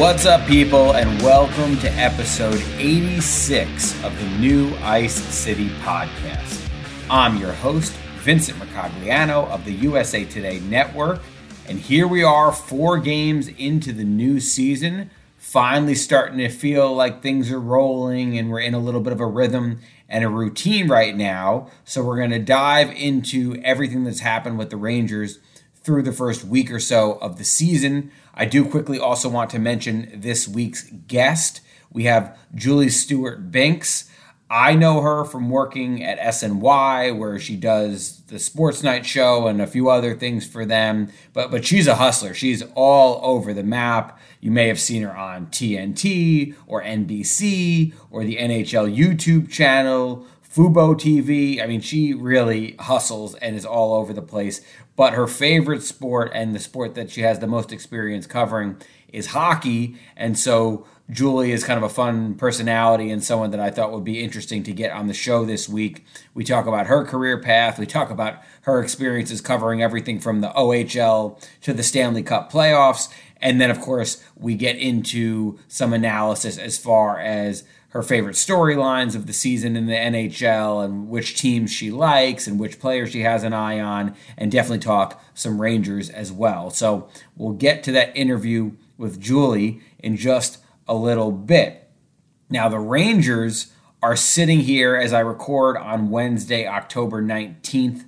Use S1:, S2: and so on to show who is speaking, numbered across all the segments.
S1: What's up, people, and welcome to episode 86 of the new Ice City podcast. I'm your host, Vincent Mercogliano of the USA Today Network, and here we are, four games into the new season, finally starting to feel like things are rolling and we're in a little bit of a rhythm and a routine right now. So, we're going to dive into everything that's happened with the Rangers through the first week or so of the season. I do quickly also want to mention this week's guest. We have Julie Stewart Binks. I know her from working at SNY, where she does the Sports Night show and a few other things for them. But but she's a hustler. She's all over the map. You may have seen her on TNT or NBC or the NHL YouTube channel, Fubo TV. I mean, she really hustles and is all over the place. But her favorite sport and the sport that she has the most experience covering is hockey. And so Julie is kind of a fun personality and someone that I thought would be interesting to get on the show this week. We talk about her career path, we talk about her experiences covering everything from the OHL to the Stanley Cup playoffs. And then, of course, we get into some analysis as far as her favorite storylines of the season in the NHL and which teams she likes and which players she has an eye on, and definitely talk some Rangers as well. So we'll get to that interview with Julie in just a little bit. Now, the Rangers are sitting here as I record on Wednesday, October 19th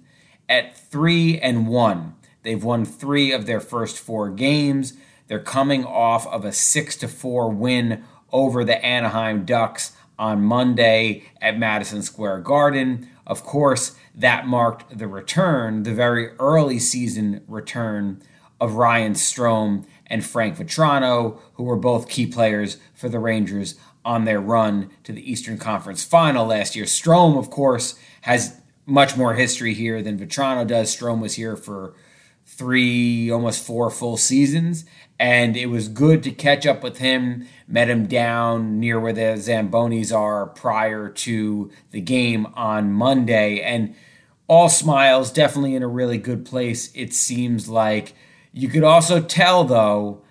S1: at 3 and 1. They've won 3 of their first 4 games. They're coming off of a 6 to 4 win over the Anaheim Ducks on Monday at Madison Square Garden. Of course, that marked the return, the very early season return of Ryan Strome and Frank Vatrano, who were both key players for the Rangers on their run to the Eastern Conference final last year. Strome, of course, has much more history here than Vatrano does. Strome was here for three, almost four full seasons, and it was good to catch up with him. Met him down near where the Zambonis are prior to the game on Monday, and all smiles, definitely in a really good place. It seems like you could also tell, though,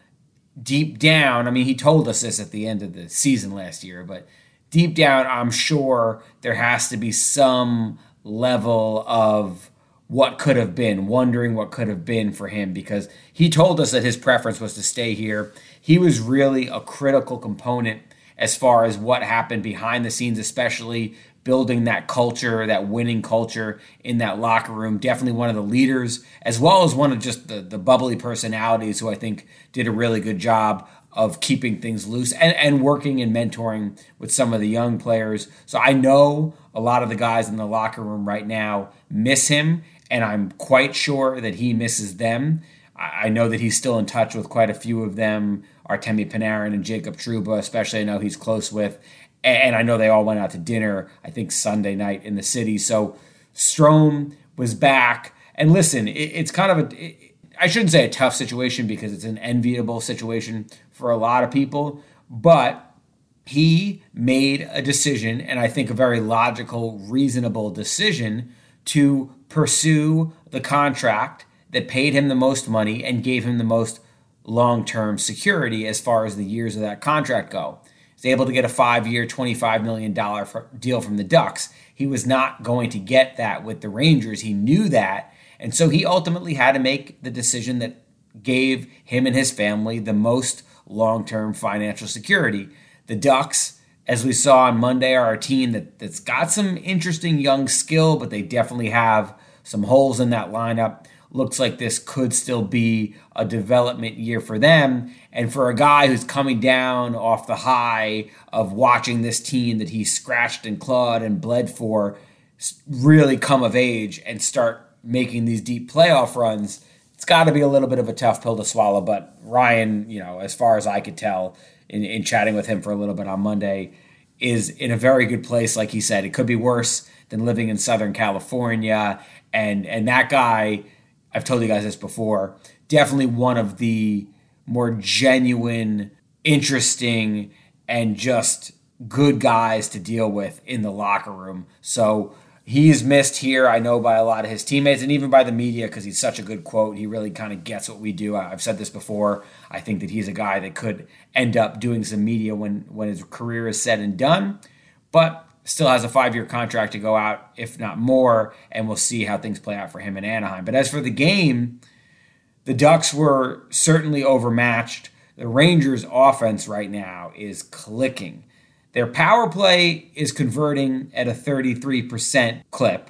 S1: deep down. I mean, he told us this at the end of the season last year, but deep down, I'm sure there has to be some level of what could have been, wondering what could have been for him because he told us that his preference was to stay here. He was really a critical component as far as what happened behind the scenes, especially building that culture, that winning culture in that locker room. Definitely one of the leaders, as well as one of just the, the bubbly personalities who I think did a really good job of keeping things loose and, and working and mentoring with some of the young players. So I know a lot of the guys in the locker room right now miss him and I'm quite sure that he misses them. I know that he's still in touch with quite a few of them, Artemi Panarin and Jacob Trouba, especially. I know he's close with, and I know they all went out to dinner. I think Sunday night in the city. So Strome was back, and listen, it's kind of a. I shouldn't say a tough situation because it's an enviable situation for a lot of people, but he made a decision, and I think a very logical, reasonable decision to pursue the contract that paid him the most money and gave him the most long term security as far as the years of that contract go. He's able to get a five year, $25 million deal from the Ducks. He was not going to get that with the Rangers. He knew that. And so he ultimately had to make the decision that gave him and his family the most long term financial security. The Ducks as we saw on Monday, are a team that, that's got some interesting young skill, but they definitely have some holes in that lineup. Looks like this could still be a development year for them. And for a guy who's coming down off the high of watching this team that he scratched and clawed and bled for, really come of age and start making these deep playoff runs, it's got to be a little bit of a tough pill to swallow. But Ryan, you know, as far as I could tell in, in chatting with him for a little bit on Monday, is in a very good place. Like he said, it could be worse than living in Southern California. And and that guy, I've told you guys this before, definitely one of the more genuine, interesting, and just good guys to deal with in the locker room. So he's missed here, I know, by a lot of his teammates and even by the media because he's such a good quote. He really kind of gets what we do. I've said this before. I think that he's a guy that could end up doing some media when, when his career is said and done, but still has a five year contract to go out, if not more, and we'll see how things play out for him in Anaheim. But as for the game, the Ducks were certainly overmatched. The Rangers' offense right now is clicking. Their power play is converting at a 33% clip.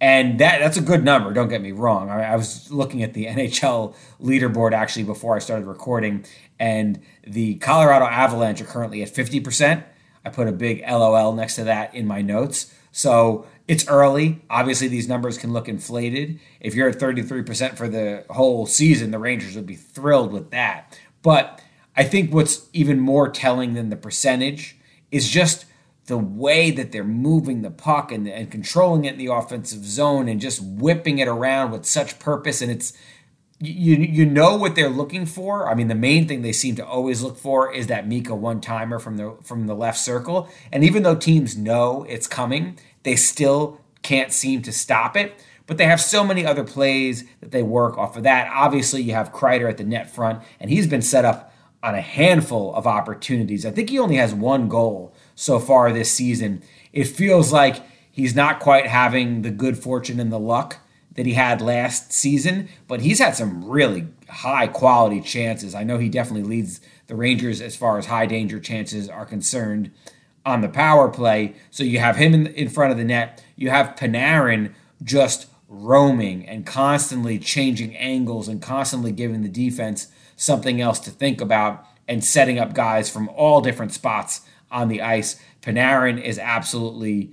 S1: And that that's a good number, don't get me wrong. I, I, was looking at the NHL leaderboard actually before I started recording, and the Colorado Avalanche are currently at 50%. I put a big LOL next to that in my notes. So it's early. Obviously, these numbers can look inflated. If you're at 33% for the whole season, the Rangers would be thrilled with that. But I think what's even more telling than the percentage is just the way that they're moving the puck and, and controlling it in the offensive zone and just whipping it around with such purpose. And it's you you know what they're looking for. I mean, the main thing they seem to always look for is that Mika one timer from the from the left circle. And even though teams know it's coming, they still can't seem to stop it. But they have so many other plays that they work off of that. Obviously, you have Kreider at the net front, and he's been set up on a handful of opportunities. I think he only has one goal so far this season. It feels like he's not quite having the good fortune and the luck that he had last season, but he's had some really high quality chances. I know he definitely leads the Rangers as far as high danger chances are concerned on the power play. So you have him in, in front of the net. You have Panarin just roaming and constantly changing angles and constantly giving the defense something else to think about and setting up guys from all different spots on the ice. Panarin is absolutely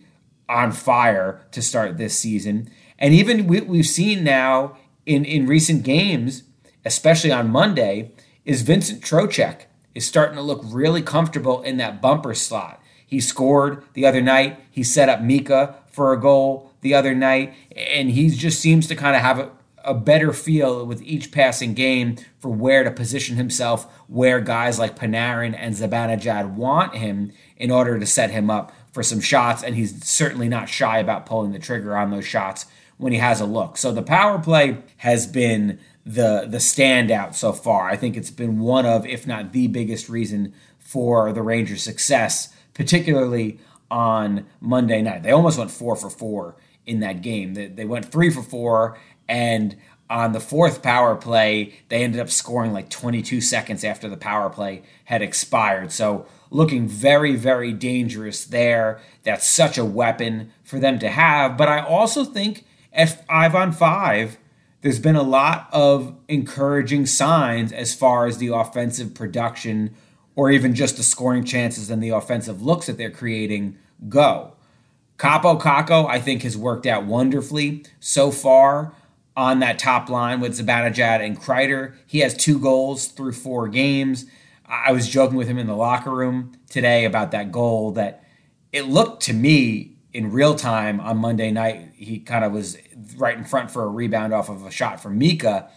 S1: on fire to start this season. And even we, we've seen now in, in recent games, especially on Monday, is Vincent Trocheck is starting to look really comfortable in that bumper slot. He scored the other night. He set up Mika for a goal the other night, and he just seems to kind of have a, a better feel with each passing game for where to position himself, where guys like Panarin and Zibanejad want him in order to set him up for some shots. And he's certainly not shy about pulling the trigger on those shots when he has a look. So the power play has been the the standout so far. I think it's been one of, if not the biggest reason for the Rangers' success, particularly on Monday night. They almost went four for four in that game. They, they went three for four and on the fourth power play, they ended up scoring like 22 seconds after the power play had expired. So, looking very, very dangerous there. That's such a weapon for them to have. But I also think at five on five, there's been a lot of encouraging signs as far as the offensive production or even just the scoring chances and the offensive looks that they're creating go. Kaapo Kakko, I think, has worked out wonderfully so far on that top line with Zibanejad and Kreider. He has two goals through four games. I was joking with him in the locker room today about that goal that it looked to me in real time on Monday night. He kind of was right in front for a rebound off of a shot from Mika.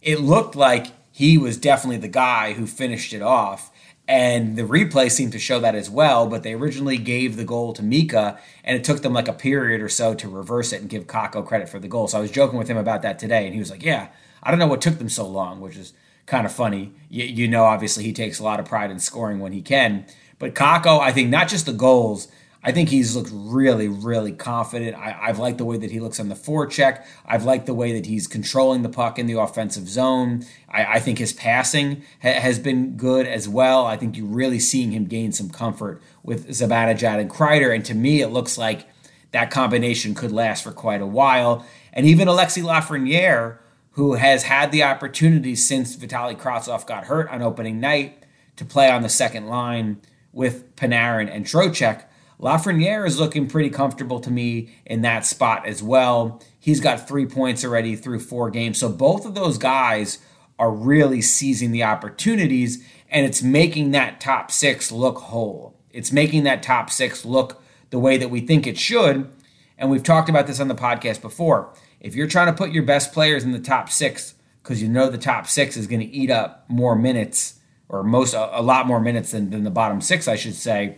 S1: It looked like he was definitely the guy who finished it off. And the replay seemed to show that as well, but they originally gave the goal to Mika, and it took them like a period or so to reverse it and give Kakko credit for the goal. So I was joking with him about that today, and he was like, Yeah, I don't know what took them so long, which is kind of funny. You, you know, obviously, he takes a lot of pride in scoring when he can. But Kakko, I think not just the goals, I think he's looked really, really confident. I, have liked the way that he looks on the forecheck. I've liked the way that he's controlling the puck in the offensive zone. I, I think his passing ha- has been good as well. I think you're really seeing him gain some comfort with Zibanejad and Kreider. And to me, it looks like that combination could last for quite a while. And even Alexi Lafreniere, who has had the opportunity since Vitali Kravtsov got hurt on opening night to play on the second line with Panarin and Trocheck, Lafreniere is looking pretty comfortable to me in that spot as well. He's got three points already through four games. So both of those guys are really seizing the opportunities, and it's making that top six look whole. It's making that top six look the way that we think it should. And we've talked about this on the podcast before. If you're trying to put your best players in the top six because you know the top six is going to eat up more minutes or most a, lot more minutes than, than the bottom six, I should say.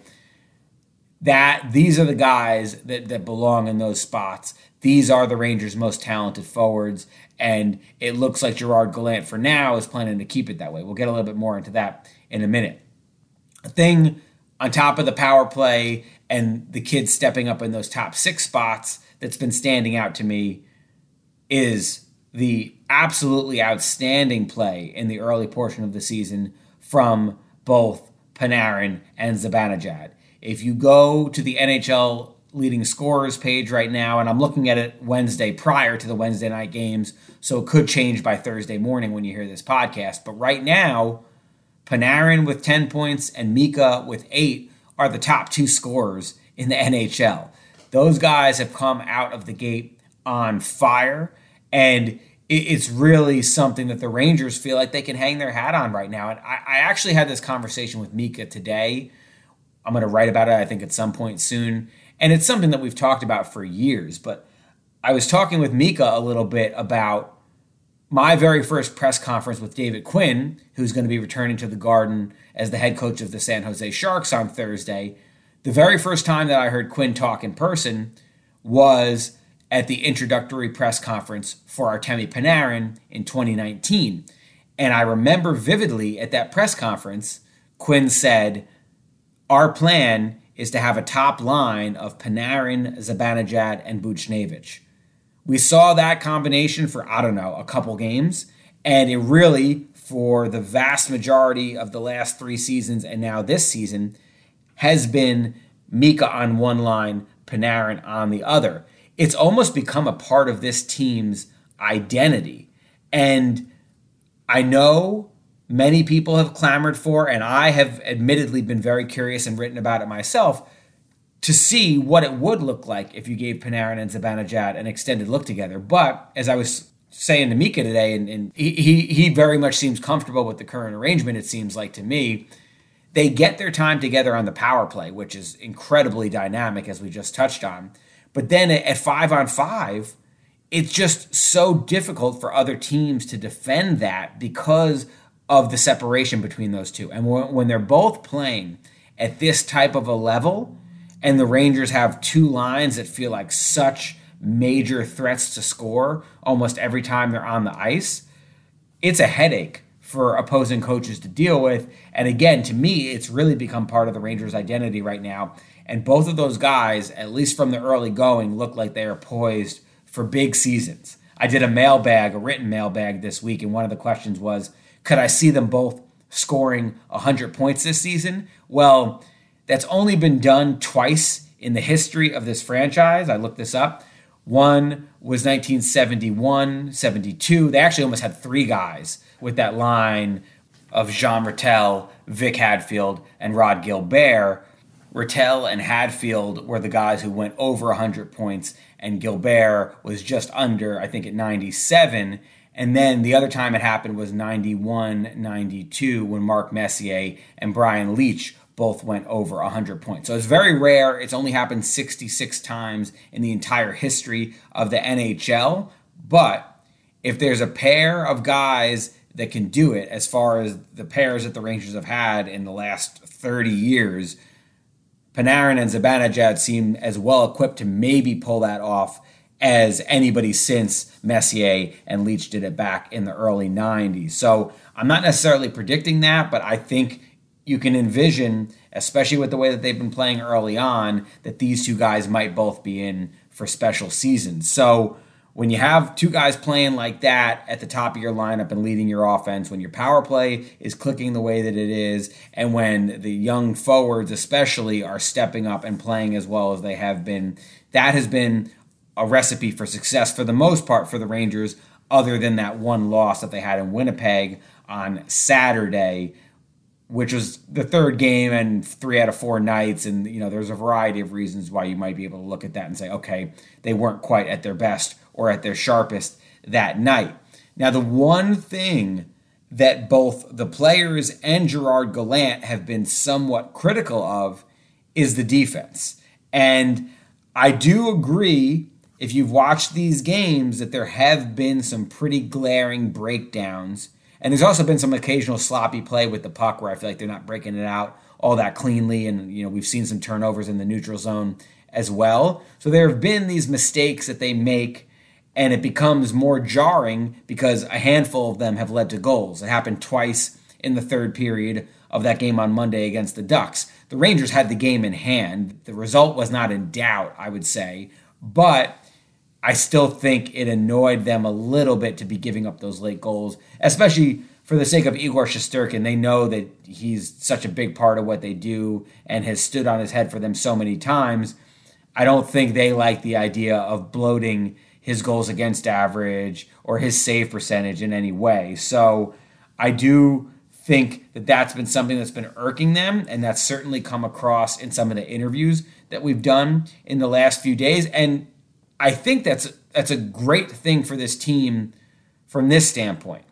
S1: That these are the guys that, that belong in those spots. These are the Rangers' most talented forwards, and it looks like Gerard Gallant for now is planning to keep it that way. We'll get a little bit more into that in a minute. A thing on top of the power play and the kids stepping up in those top six spots that's been standing out to me is the absolutely outstanding play in the early portion of the season from both Panarin and Zibanejad. If you go to the NHL leading scorers page right now, and I'm looking at it Wednesday prior to the Wednesday night games, so it could change by Thursday morning when you hear this podcast. But right now, Panarin with 10 points and Mika with 8 are the top two scorers in the NHL. Those guys have come out of the gate on fire, and it's really something that the Rangers feel like they can hang their hat on right now. And I actually had this conversation with Mika today. I'm going to write about it, I think, at some point soon. And it's something that we've talked about for years. But I was talking with Mika a little bit about my very first press conference with David Quinn, who's going to be returning to the Garden as the head coach of the San Jose Sharks on Thursday. The very first time that I heard Quinn talk in person was at the introductory press conference for Artemi Panarin in 2019. And I remember vividly at that press conference, Quinn said, Our plan is to have a top line of Panarin, Zibanejad, and Buchnevich. We saw that combination for, I don't know, a couple games. And it really, for the vast majority of the last three seasons and now this season, has been Mika on one line, Panarin on the other it's almost become a part of this team's identity. And I know many people have clamored for, and I have admittedly been very curious and written about it myself, to see what it would look like if you gave Panarin and Zibanejad an extended look together. But as I was saying to Mika today, and, and he, he, he very much seems comfortable with the current arrangement, it seems like to me. They get their time together on the power play, which is incredibly dynamic, as we just touched on. But then at five on five, it's just so difficult for other teams to defend that because of the separation between those two. And when they're both playing at this type of a level, and the Rangers have two lines that feel like such major threats to score almost every time they're on the ice, it's a headache for opposing coaches to deal with. And again, to me, it's really become part of the Rangers' identity right now. And both of those guys, at least from the early going, look like they are poised for big seasons. I did a mailbag, a written mailbag this week, and one of the questions was could I see them both scoring 100 points this season? Well, that's only been done twice in the history of this franchise. I looked this up. One was 1971, 72. They actually almost had three guys with that line of Jean Ratelle, Vic Hadfield, and Rod Gilbert. Ratelle and Hadfield were the guys who went over 100 points, and Gilbert was just under, I think, at 97. And then the other time it happened was 91 92 when Mark Messier and Brian Leetch both went over 100 points. So it's very rare. It's only happened 66 times in the entire history of the NHL. But if there's a pair of guys that can do it, as far as the pairs that the Rangers have had in the last 30 years, Panarin and Zibanejad seem as well equipped to maybe pull that off as anybody since Messier and Leetch did it back in the early 90s. So I'm not necessarily predicting that, but I think you can envision, especially with the way that they've been playing early on, that these two guys might both be in for special seasons. So when you have two guys playing like that at the top of your lineup and leading your offense, when your power play is clicking the way that it is, and when the young forwards, especially, are stepping up and playing as well as they have been, that has been a recipe for success for the most part for the Rangers, other than that one loss that they had in Winnipeg on Saturday which was the third game and three out of four nights. And, you know, there's a variety of reasons why you might be able to look at that and say, okay, they weren't quite at their best or at their sharpest that night. Now, the one thing that both the players and Gerard Gallant have been somewhat critical of is the defense. And I do agree, if you've watched these games, that there have been some pretty glaring breakdowns. And there's also been some occasional sloppy play with the puck where I feel like they're not breaking it out all that cleanly. And, you know, we've seen some turnovers in the neutral zone as well. So there have been these mistakes that they make and it becomes more jarring because a handful of them have led to goals. It happened twice in the third period of that game on Monday against the Ducks. The Rangers had the game in hand. The result was not in doubt, I would say, but I still think it annoyed them a little bit to be giving up those late goals, especially for the sake of Igor Shesterkin. They know that he's such a big part of what they do and has stood on his head for them so many times. I don't think they like the idea of bloating his goals against average or his save percentage in any way. So I do think that that's been something that's been irking them, and that's certainly come across in some of the interviews that we've done in the last few days. And I think that's that's a great thing for this team from this standpoint.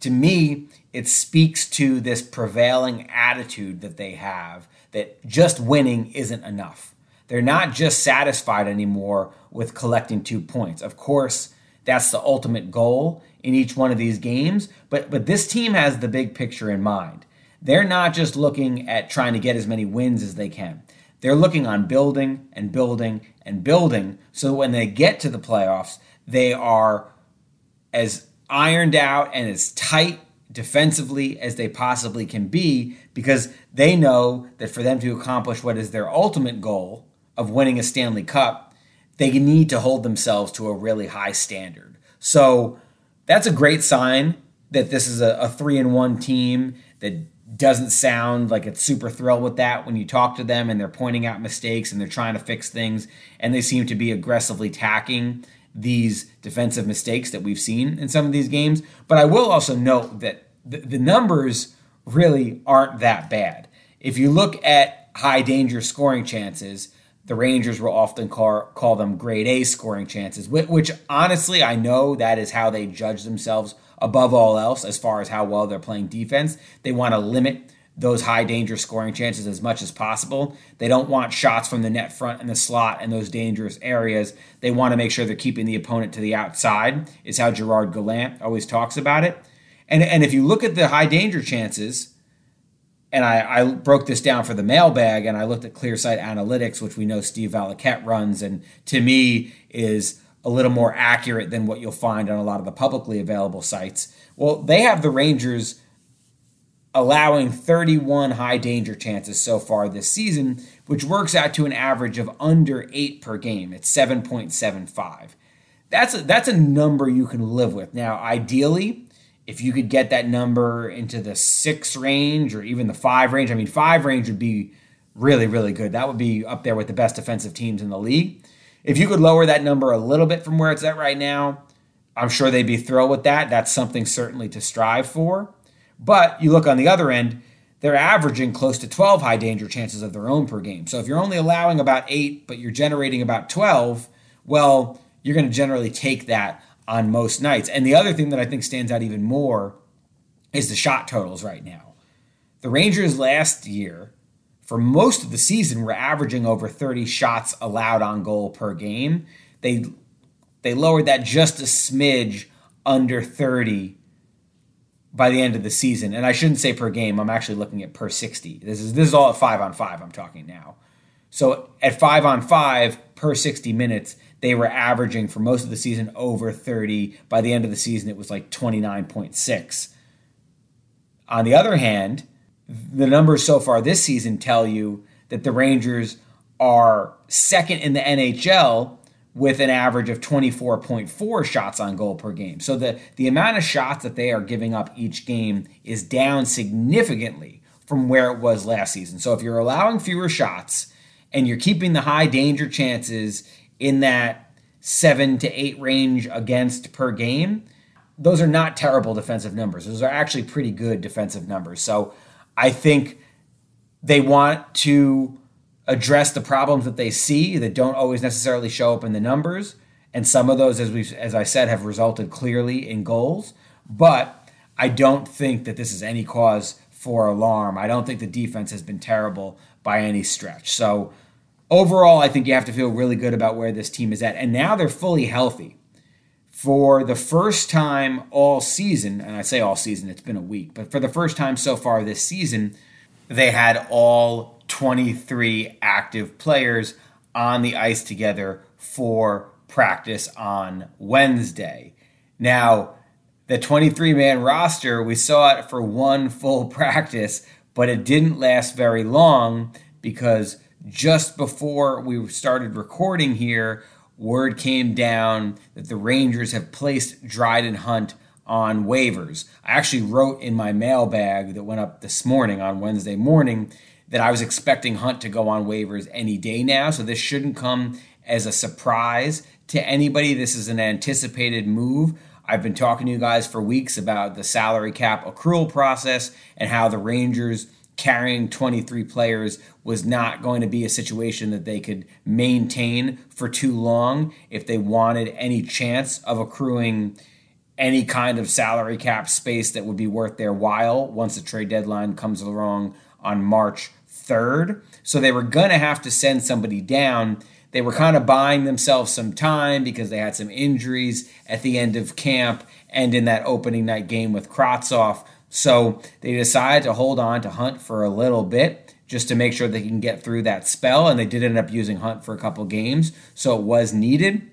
S1: To me, it speaks to this prevailing attitude that they have that just winning isn't enough. They're not just satisfied anymore with collecting two points. Of course, that's the ultimate goal in each one of these games, but but this team has the big picture in mind. They're not just looking at trying to get as many wins as they can. They're looking on building and building and building so when they get to the playoffs, they are as ironed out and as tight defensively as they possibly can be because they know that for them to accomplish what is their ultimate goal, of winning a Stanley Cup, they need to hold themselves to a really high standard. So that's a great sign that this is a, a three and one team that doesn't sound like it's super thrilled with that when you talk to them and they're pointing out mistakes and they're trying to fix things and they seem to be aggressively tacking these defensive mistakes that we've seen in some of these games. But I will also note that the, the numbers really aren't that bad. If you look at high danger scoring chances, the Rangers will often call, call them grade A scoring chances, which, which, honestly, I know that is how they judge themselves above all else as far as how well they're playing defense. They want to limit those high danger scoring chances as much as possible. They don't want shots from the net front and the slot and those dangerous areas. They want to make sure they're keeping the opponent to the outside, is how Gerard Gallant always talks about it. And, and if you look at the high danger chances, and I, I, broke this down for the mailbag and I looked at ClearSight Analytics, which we know Steve Valiquette runs, and to me is a little more accurate than what you'll find on a lot of the publicly available sites. Well, they have the Rangers allowing 31 high danger chances so far this season, which works out to an average of under eight per game. It's 7.75. That's a, that's a number you can live with. Now, ideally, if you could get that number into the six range or even the five range, I mean, five range would be really, really good. That would be up there with the best defensive teams in the league. If you could lower that number a little bit from where it's at right now, I'm sure they'd be thrilled with that. That's something certainly to strive for. But you look on the other end, they're averaging close to 12 high danger chances of their own per game. So if you're only allowing about eight, but you're generating about 12, well, you're going to generally take that on most nights. And the other thing that I think stands out even more is the shot totals right now. The Rangers last year, for most of the season, we were averaging over 30 shots allowed on goal per game. They they lowered that just a smidge under 30 by the end of the season. And I shouldn't say per game. I'm actually looking at per 60. This is this is all at 5 on 5 I'm talking now. So at 5 on 5 per 60 minutes, they were averaging for most of the season over 30. By the end of the season, it was like 29.6. On the other hand, the numbers so far this season tell you that the Rangers are second in the NHL with an average of 24.4 shots on goal per game. So the, the amount of shots that they are giving up each game is down significantly from where it was last season. So if you're allowing fewer shots and you're keeping the high danger chances in that seven to eight range against per game, those are not terrible defensive numbers. Those are actually pretty good defensive numbers. So I think they want to address the problems that they see that don't always necessarily show up in the numbers. And some of those, as we as I said, have resulted clearly in goals. But I don't think that this is any cause for alarm. I don't think the defense has been terrible by any stretch. So overall, I think you have to feel really good about where this team is at. And now they're fully healthy. For the first time all season, and I say all season, it's been a week, but for the first time so far this season, they had all 23 active players on the ice together for practice on Wednesday. Now, the 23 man roster, we saw it for one full practice, but it didn't last very long because just before we started recording here, word came down that the Rangers have placed Dryden Hunt on waivers. I actually wrote in my mailbag that went up this morning on Wednesday morning that I was expecting Hunt to go on waivers any day now. So this shouldn't come as a surprise to anybody. This is an anticipated move. I've been talking to you guys for weeks about the salary cap accrual process and how the Rangers carrying 23 players was not going to be a situation that they could maintain for too long if they wanted any chance of accruing any kind of salary cap space that would be worth their while once the trade deadline comes along on March 3rd. So they were going to have to send somebody down. They were kind of buying themselves some time because they had some injuries at the end of camp and in that opening night game with Kravtsov. So they decided to hold on to Hunt for a little bit just to make sure they can get through that spell. And they did end up using Hunt for a couple games. So it was needed.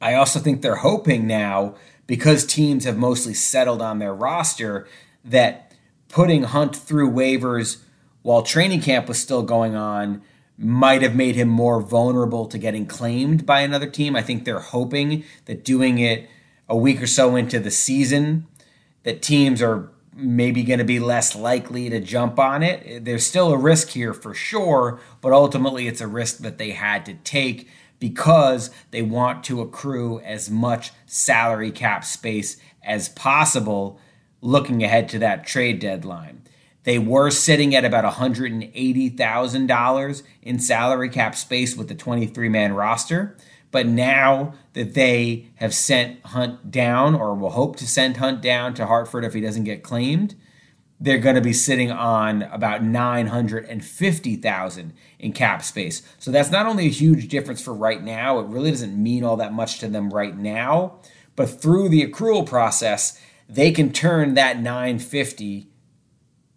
S1: I also think they're hoping now, because teams have mostly settled on their roster, that putting Hunt through waivers while training camp was still going on might have made him more vulnerable to getting claimed by another team. I think they're hoping that doing it a week or so into the season, that teams are maybe going to be less likely to jump on it. There's still a risk here for sure, but ultimately it's a risk that they had to take because they want to accrue as much salary cap space as possible looking ahead to that trade deadline. They were sitting at about $180,000 in salary cap space with the 23 man roster. But now that they have sent Hunt down, or will hope to send Hunt down to Hartford if he doesn't get claimed, they're going to be sitting on about 950,000 in cap space. So that's not only a huge difference for right now, it really doesn't mean all that much to them right now, but through the accrual process, they can turn that 950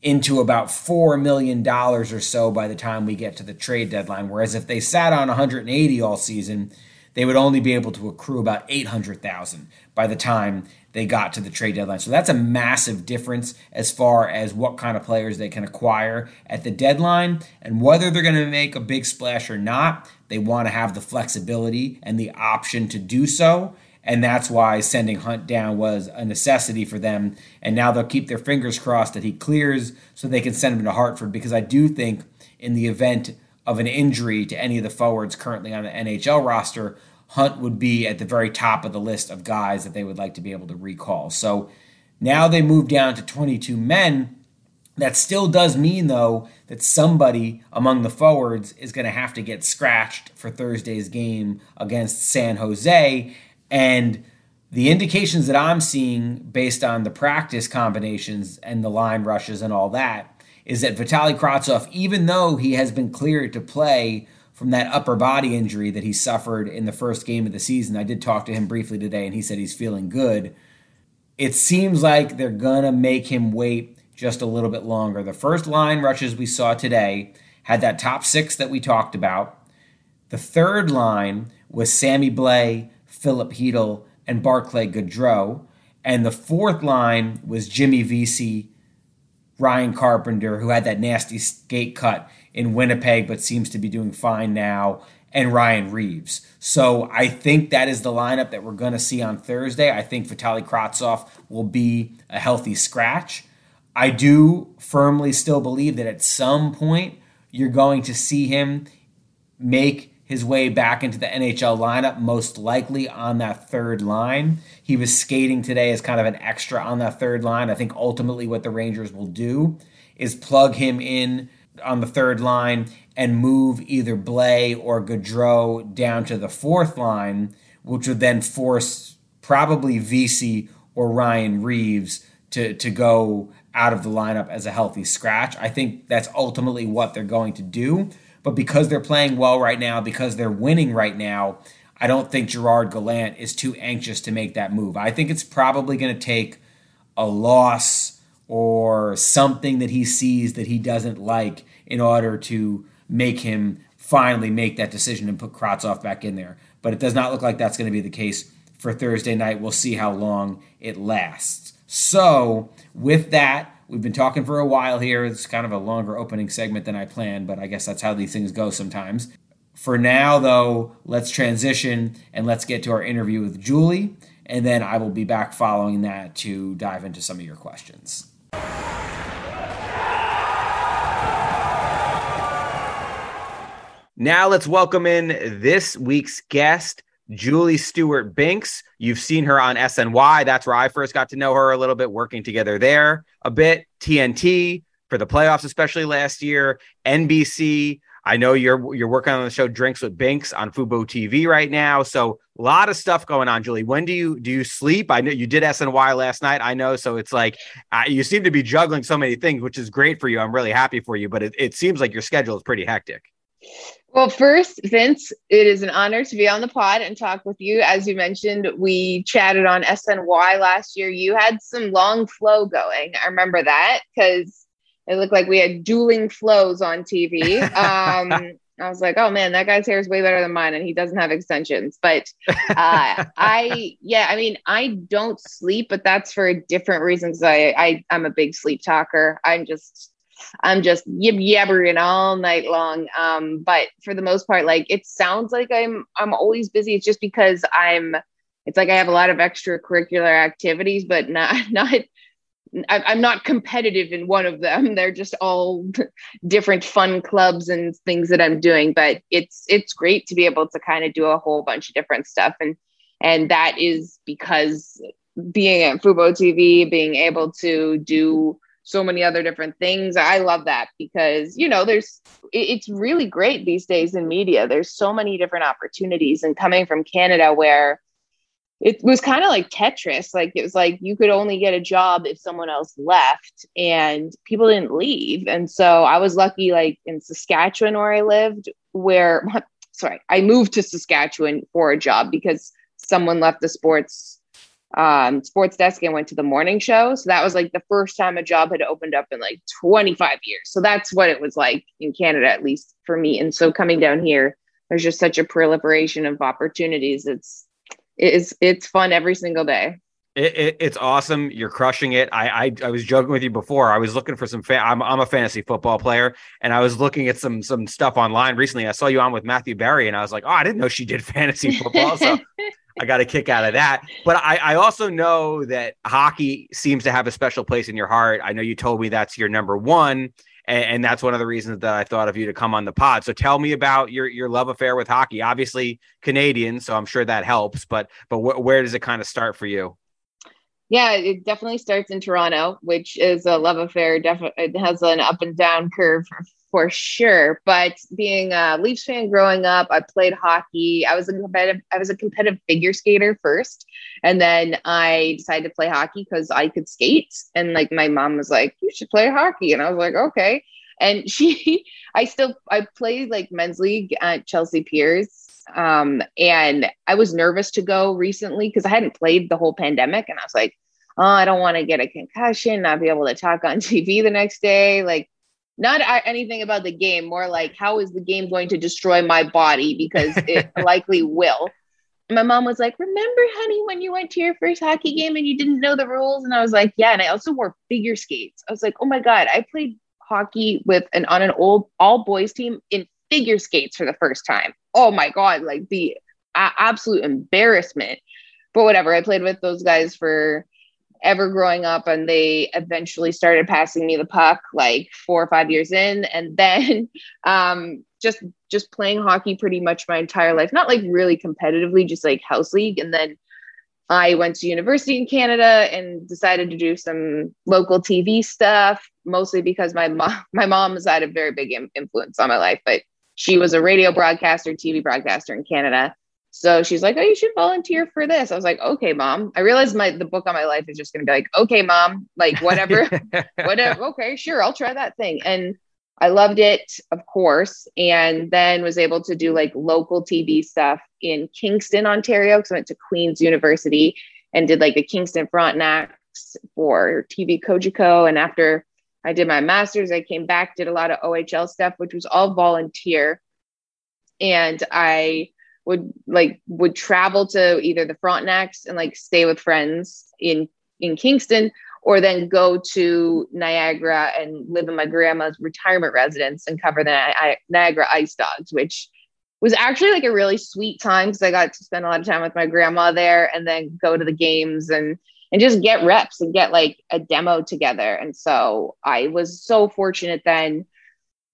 S1: into about $4 million or so by the time we get to the trade deadline whereas if they sat on 180 all season, they would only be able to accrue about 800,000 by the time they got to the trade deadline. So that's a massive difference as far as what kind of players they can acquire at the deadline and whether they're going to make a big splash or not. They want to have the flexibility and the option to do so. And that's why sending Hunt down was a necessity for them. And now they'll keep their fingers crossed that he clears so they can send him to Hartford because I do think in the event of an injury to any of the forwards currently on the NHL roster, Hunt would be at the very top of the list of guys that they would like to be able to recall. So now they move down to 22 men. That still does mean, though, that somebody among the forwards is going to have to get scratched for Thursday's game against San Jose. And the indications that I'm seeing based on the practice combinations and the line rushes and all that is that Vitaly Kravtsov, even though he has been cleared to play from that upper body injury that he suffered in the first game of the season. I did talk to him briefly today and he said he's feeling good. It seems like they're going to make him wait just a little bit longer. The first line rushes we saw today had that top six that we talked about. The third line was Sammy Blais, Filip Chytil, and Barclay Goodrow. And the fourth line was Jimmy Vesey, Ryan Carpenter, who had that nasty skate cut in Winnipeg, but seems to be doing fine now, and Ryan Reaves. So I think that is the lineup that we're going to see on Thursday. I think Vitaly Kravtsov will be a healthy scratch. I do firmly still believe that at some point you're going to see him make his way back into the NHL lineup, most likely on that third line. He was skating today as kind of an extra on that third line. I think ultimately what the Rangers will do is plug him in on the third line and move either Blais or Goodrow down to the fourth line, which would then force probably Vesey or Ryan Reaves to, to go out of the lineup as a healthy scratch. I think that's ultimately what they're going to do. But because they're playing well right now, because they're winning right now, I don't think Gerard Gallant is too anxious to make that move. I think it's probably going to take a loss or something that he sees that he doesn't like in order to make him finally make that decision and put Kravtsov back in there. But it does not look like that's going to be the case for Thursday night. We'll see how long it lasts. So, with that, we've been talking for a while here. It's kind of a longer opening segment than I planned, but I guess that's how these things go sometimes. For now, though, let's transition and let's get to our interview with Julie, and then I will be back following that to dive into some of your questions. Now let's welcome in this week's guest, Julie Stewart Binks. You've seen her on SNY. That's where I first got to know her a little bit, working together there a bit. TNT for the playoffs, especially last year. NBC. I know you're you're working on the show Drinks with Binks on Fubo TV right now. So a lot of stuff going on, Julie. When do you do you sleep? I know you did SNY last night. I know, so it's like uh, you seem to be juggling so many things, which is great for you. I'm really happy for you, but it, it seems like your schedule is pretty hectic.
S2: Well, first, Vince, it is an honor to be on the pod and talk with you. As you mentioned, we chatted on SNY last year. You had some long flow going. I remember that because it looked like we had dueling flows on TV. Um, I was like, oh man, that guy's hair is way better than mine, and he doesn't have extensions. But uh, I, yeah, I mean, I don't sleep, but that's for a different reasons. I, I, I'm a big sleep talker. I'm just I'm just yib yabbering all night long. Um, but for the most part, like it sounds like I'm I'm always busy. It's just because I'm. It's like I have a lot of extracurricular activities, but not not. I'm not competitive in one of them. They're just all different fun clubs and things that I'm doing. But it's it's great to be able to kind of do a whole bunch of different stuff, and and that is because being at Fubo TV, being able to do so many other different things. I love that because, you know, there's, it's really great these days in media. There's so many different opportunities. And coming from Canada, where it was kind of like Tetris, like it was like you could only get a job if someone else left and people didn't leave. And so I was lucky, like in Saskatchewan, where I lived, where, sorry, I moved to Saskatchewan for a job because someone left the sports um, sports desk and went to the morning show. So that was like the first time a job had opened up in like 25 years. So that's what it was like in Canada, at least for me. And so coming down here, there's just such a proliferation of opportunities. It's it's it's fun every single day.
S1: It, it, it's awesome. You're crushing it. I, I, I was joking with you before. I was looking for some. Fa- I'm I'm a fantasy football player, and I was looking at some some stuff online recently. I saw you on with Matthew Berry, and I was like, oh, I didn't know she did fantasy football. So I got a kick out of that. But I, I also know that hockey seems to have a special place in your heart. I know you told me that's your number one. And, that's one of the reasons that I thought of you to come on the pod. So tell me about your your love affair with hockey. Obviously Canadian, so I'm sure that helps. But but wh- where does it kind of start for you?
S2: Yeah, it definitely starts in Toronto, which is a love affair. Definitely, it has an up and down curve for sure. But being a Leafs fan growing up, I played hockey. I was a competitive. I was a competitive figure skater first, and then I decided to play hockey because I could skate. And like my mom was like, "You should play hockey," and I was like, "Okay." And she, I still, I played like men's league at Chelsea Piers. Um, and I was nervous to go recently because I hadn't played the whole pandemic, and I was like, "Oh, I don't want to get a concussion, not be able to talk on TV the next day." Like, not anything about the game, more like how is the game going to destroy my body because it likely will. My mom was like, Remember, honey, when you went to your first hockey game and you didn't know the rules? And I was like, Yeah. And I also wore figure skates. I was like, Oh my God, I played hockey with an on an old all boys team in figure skates for the first time. Oh my God, like the uh, absolute embarrassment. But whatever, I played with those guys for ever growing up and they eventually started passing me the puck like four or five years in. And then um, just just playing hockey pretty much my entire life not like really competitively just like house league. And then I went to university in Canada and decided to do some local TV stuff, mostly because my mom, my mom has had a very big influence on my life, but she was a radio broadcaster, TV broadcaster in Canada. So she's like, "Oh, you should volunteer for this." I was like, "Okay, mom." I realized my the book on my life is just going to be like, "Okay, mom, like whatever, whatever. Okay, sure, I'll try that thing." And I loved it, of course, and then was able to do like local TV stuff in Kingston, Ontario, because I went to Queen's University and did like the Kingston Frontenacs for TV Cogeco. And after I did my master's, I came back, did a lot of OHL stuff, which was all volunteer, and I would like would travel to either the Frontenacs and like stay with friends in in Kingston or then go to Niagara and live in my grandma's retirement residence and cover the Ni- Niagara Ice Dogs, which was actually like a really sweet time because I got to spend a lot of time with my grandma there and then go to the games and and just get reps and get like a demo together. And so I was so fortunate then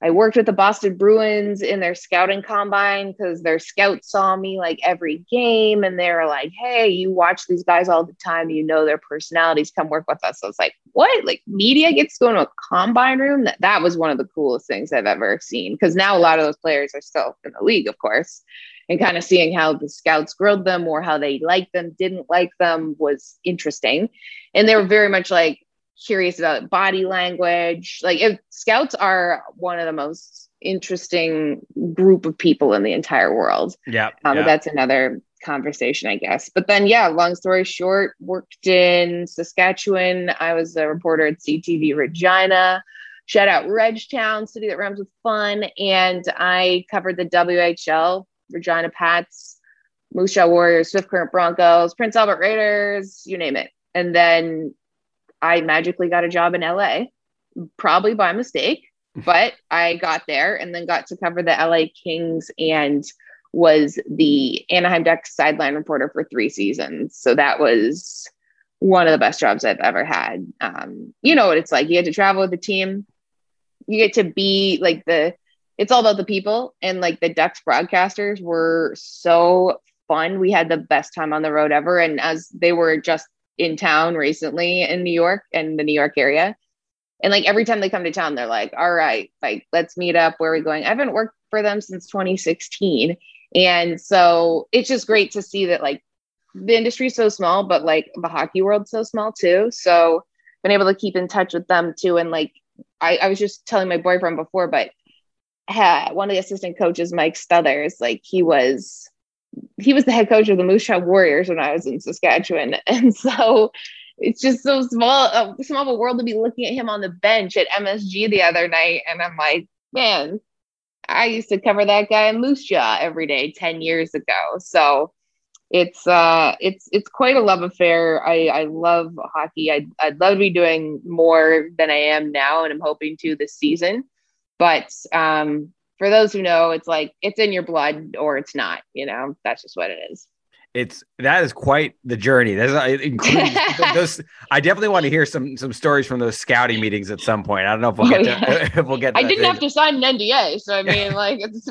S2: I worked with the Boston Bruins in their scouting combine because their scouts saw me like every game and they were like, Hey, you watch these guys all the time. You know their personalities. Come work with us. So I was like, What? Like media gets to go to a combine room? That, that was one of the coolest things I've ever seen. Because now a lot of those players are still in the league, of course. And kind of seeing how the scouts grilled them or how they liked them, didn't like them was interesting. And they were very much like, curious about body language. Like if scouts are one of the most interesting group of people in the entire world.
S1: Yeah.
S2: Um,
S1: yeah.
S2: That's another conversation, I guess. But then, yeah, long story short, worked in Saskatchewan. I was a reporter at CTV Regina. Shout out Regtown, city that rhymes with fun. And I covered the WHL, Regina Pats, Moose Jaw Warriors, Swift Current Broncos, Prince Albert Raiders, you name it. And then I magically got a job in LA, probably by mistake, but I got there and then got to cover the LA Kings and was the Anaheim Ducks sideline reporter for three seasons. So that was one of the best jobs I've ever had. Um, you know what it's like. You get to travel with the team. You get to be like the, it's all about the people. And like the Ducks broadcasters were so fun. We had the best time on the road ever. And as they were just in town recently in New York and the New York area. And like every time they come to town, they're like, all right, like let's meet up. Where are we going? I haven't worked for them since 2016. And so it's just great to see that like the industry's so small, but like the hockey world's so small too. So been able to keep in touch with them too. And like I, I was just telling my boyfriend before, but uh, one of the assistant coaches, Mike Stothers, like he was he was the head coach of the Moose Jaw Warriors when I was in Saskatchewan, and so it's just so small, uh, small of a world to be looking at him on the bench at MSG the other night, and I'm like, man, I used to cover that guy in Moose Jaw every day ten years ago. So it's uh it's it's quite a love affair. I I love hockey. I I'd love to be doing more than I am now, and I'm hoping to this season. But um, for those who know, it's like it's in your blood or it's not. You know, that's just what it is.
S1: It's that is quite the journey. That's uh, it includes those. I definitely want to hear some some stories from those scouting meetings at some point. I don't know if we'll
S2: Oh,
S1: get
S2: yeah.
S1: to, if we'll get.
S2: I didn't
S1: thing.
S2: have to sign an NDA, so I mean, like it's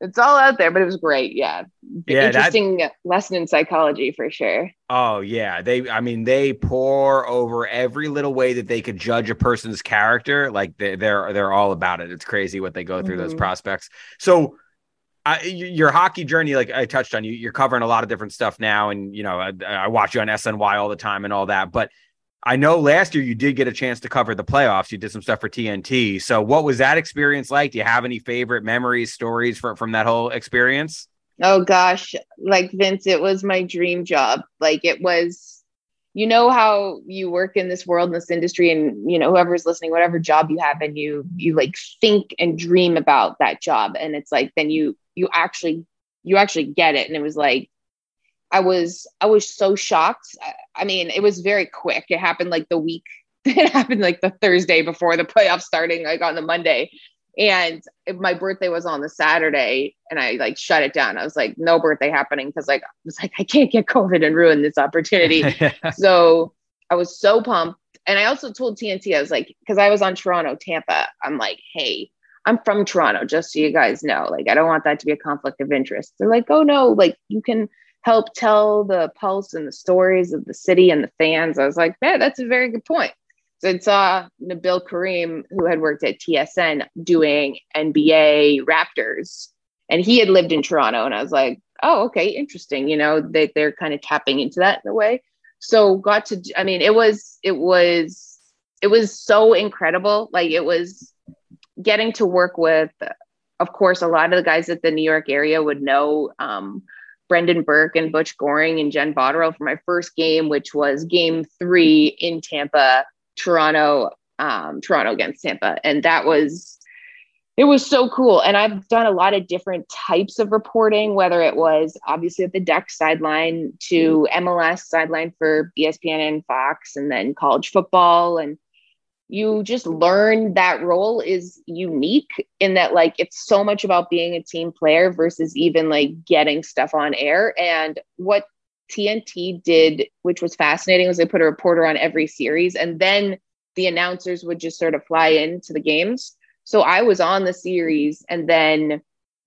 S2: it's all out there, but it was great. Yeah,
S1: Yeah, that-
S2: interesting lesson in psychology for sure.
S1: Oh yeah, they. I mean, they pour over every little way that they could judge a person's character. Like they, they're they're all about it. It's crazy what they go through those
S2: Mhm.
S1: prospects. So, uh, your hockey journey, like I touched on, you you're covering a lot of different stuff now, and you know I, I watch you on SNY all the time and all that. But I know last year you did get a chance to cover the playoffs. You did some stuff for TNT. So, what was that experience like? Do you have any favorite memories, stories from from that whole experience?
S2: Oh gosh, like Vince, it was my dream job. Like it was, you know how you work in this world in this industry, and you know whoever's listening, whatever job you have, and you you like think and dream about that job, and it's like then you you actually you actually get it, and it was like I was I was so shocked. I, I mean, it was very quick. It happened like the week. It happened like the Thursday before the playoffs starting, like on the Monday. And my birthday was on the Saturday and I like shut it down. I was like, no birthday happening because like I was like, I can't get COVID and ruin this opportunity. so I was so pumped. And I also told TNT, I was like, because I was on Toronto, Tampa. I'm like, hey, I'm from Toronto, just so you guys know. Like, I don't want that to be a conflict of interest. They're like, oh no, like you can help tell the pulse and the stories of the city and the fans. I was like, man, that's a very good point. So I saw Nabil Karim, who had worked at TSN doing NBA Raptors, and he had lived in Toronto. And I was like, oh, okay, interesting. You know, they, they're kind of tapping into that in a way. So got to, I mean, it was, it was, it was so incredible. Like it was getting to work with, of course, a lot of the guys at the New York area would know. Um, Brendan Burke and Butch Goring and Jen Botterill for my first game, which was game three in Tampa, Toronto, um, Toronto against Tampa. And that was, it was so cool. And I've done a lot of different types of reporting, whether it was obviously at the Duck sideline to MLS sideline for ESPN and Fox, and then college football and you just learn that role is unique in that like it's so much about being a team player versus even like getting stuff on air. And what TNT did which was fascinating was they put a reporter on every series and then the announcers would just sort of fly into the games. So I was on the series and then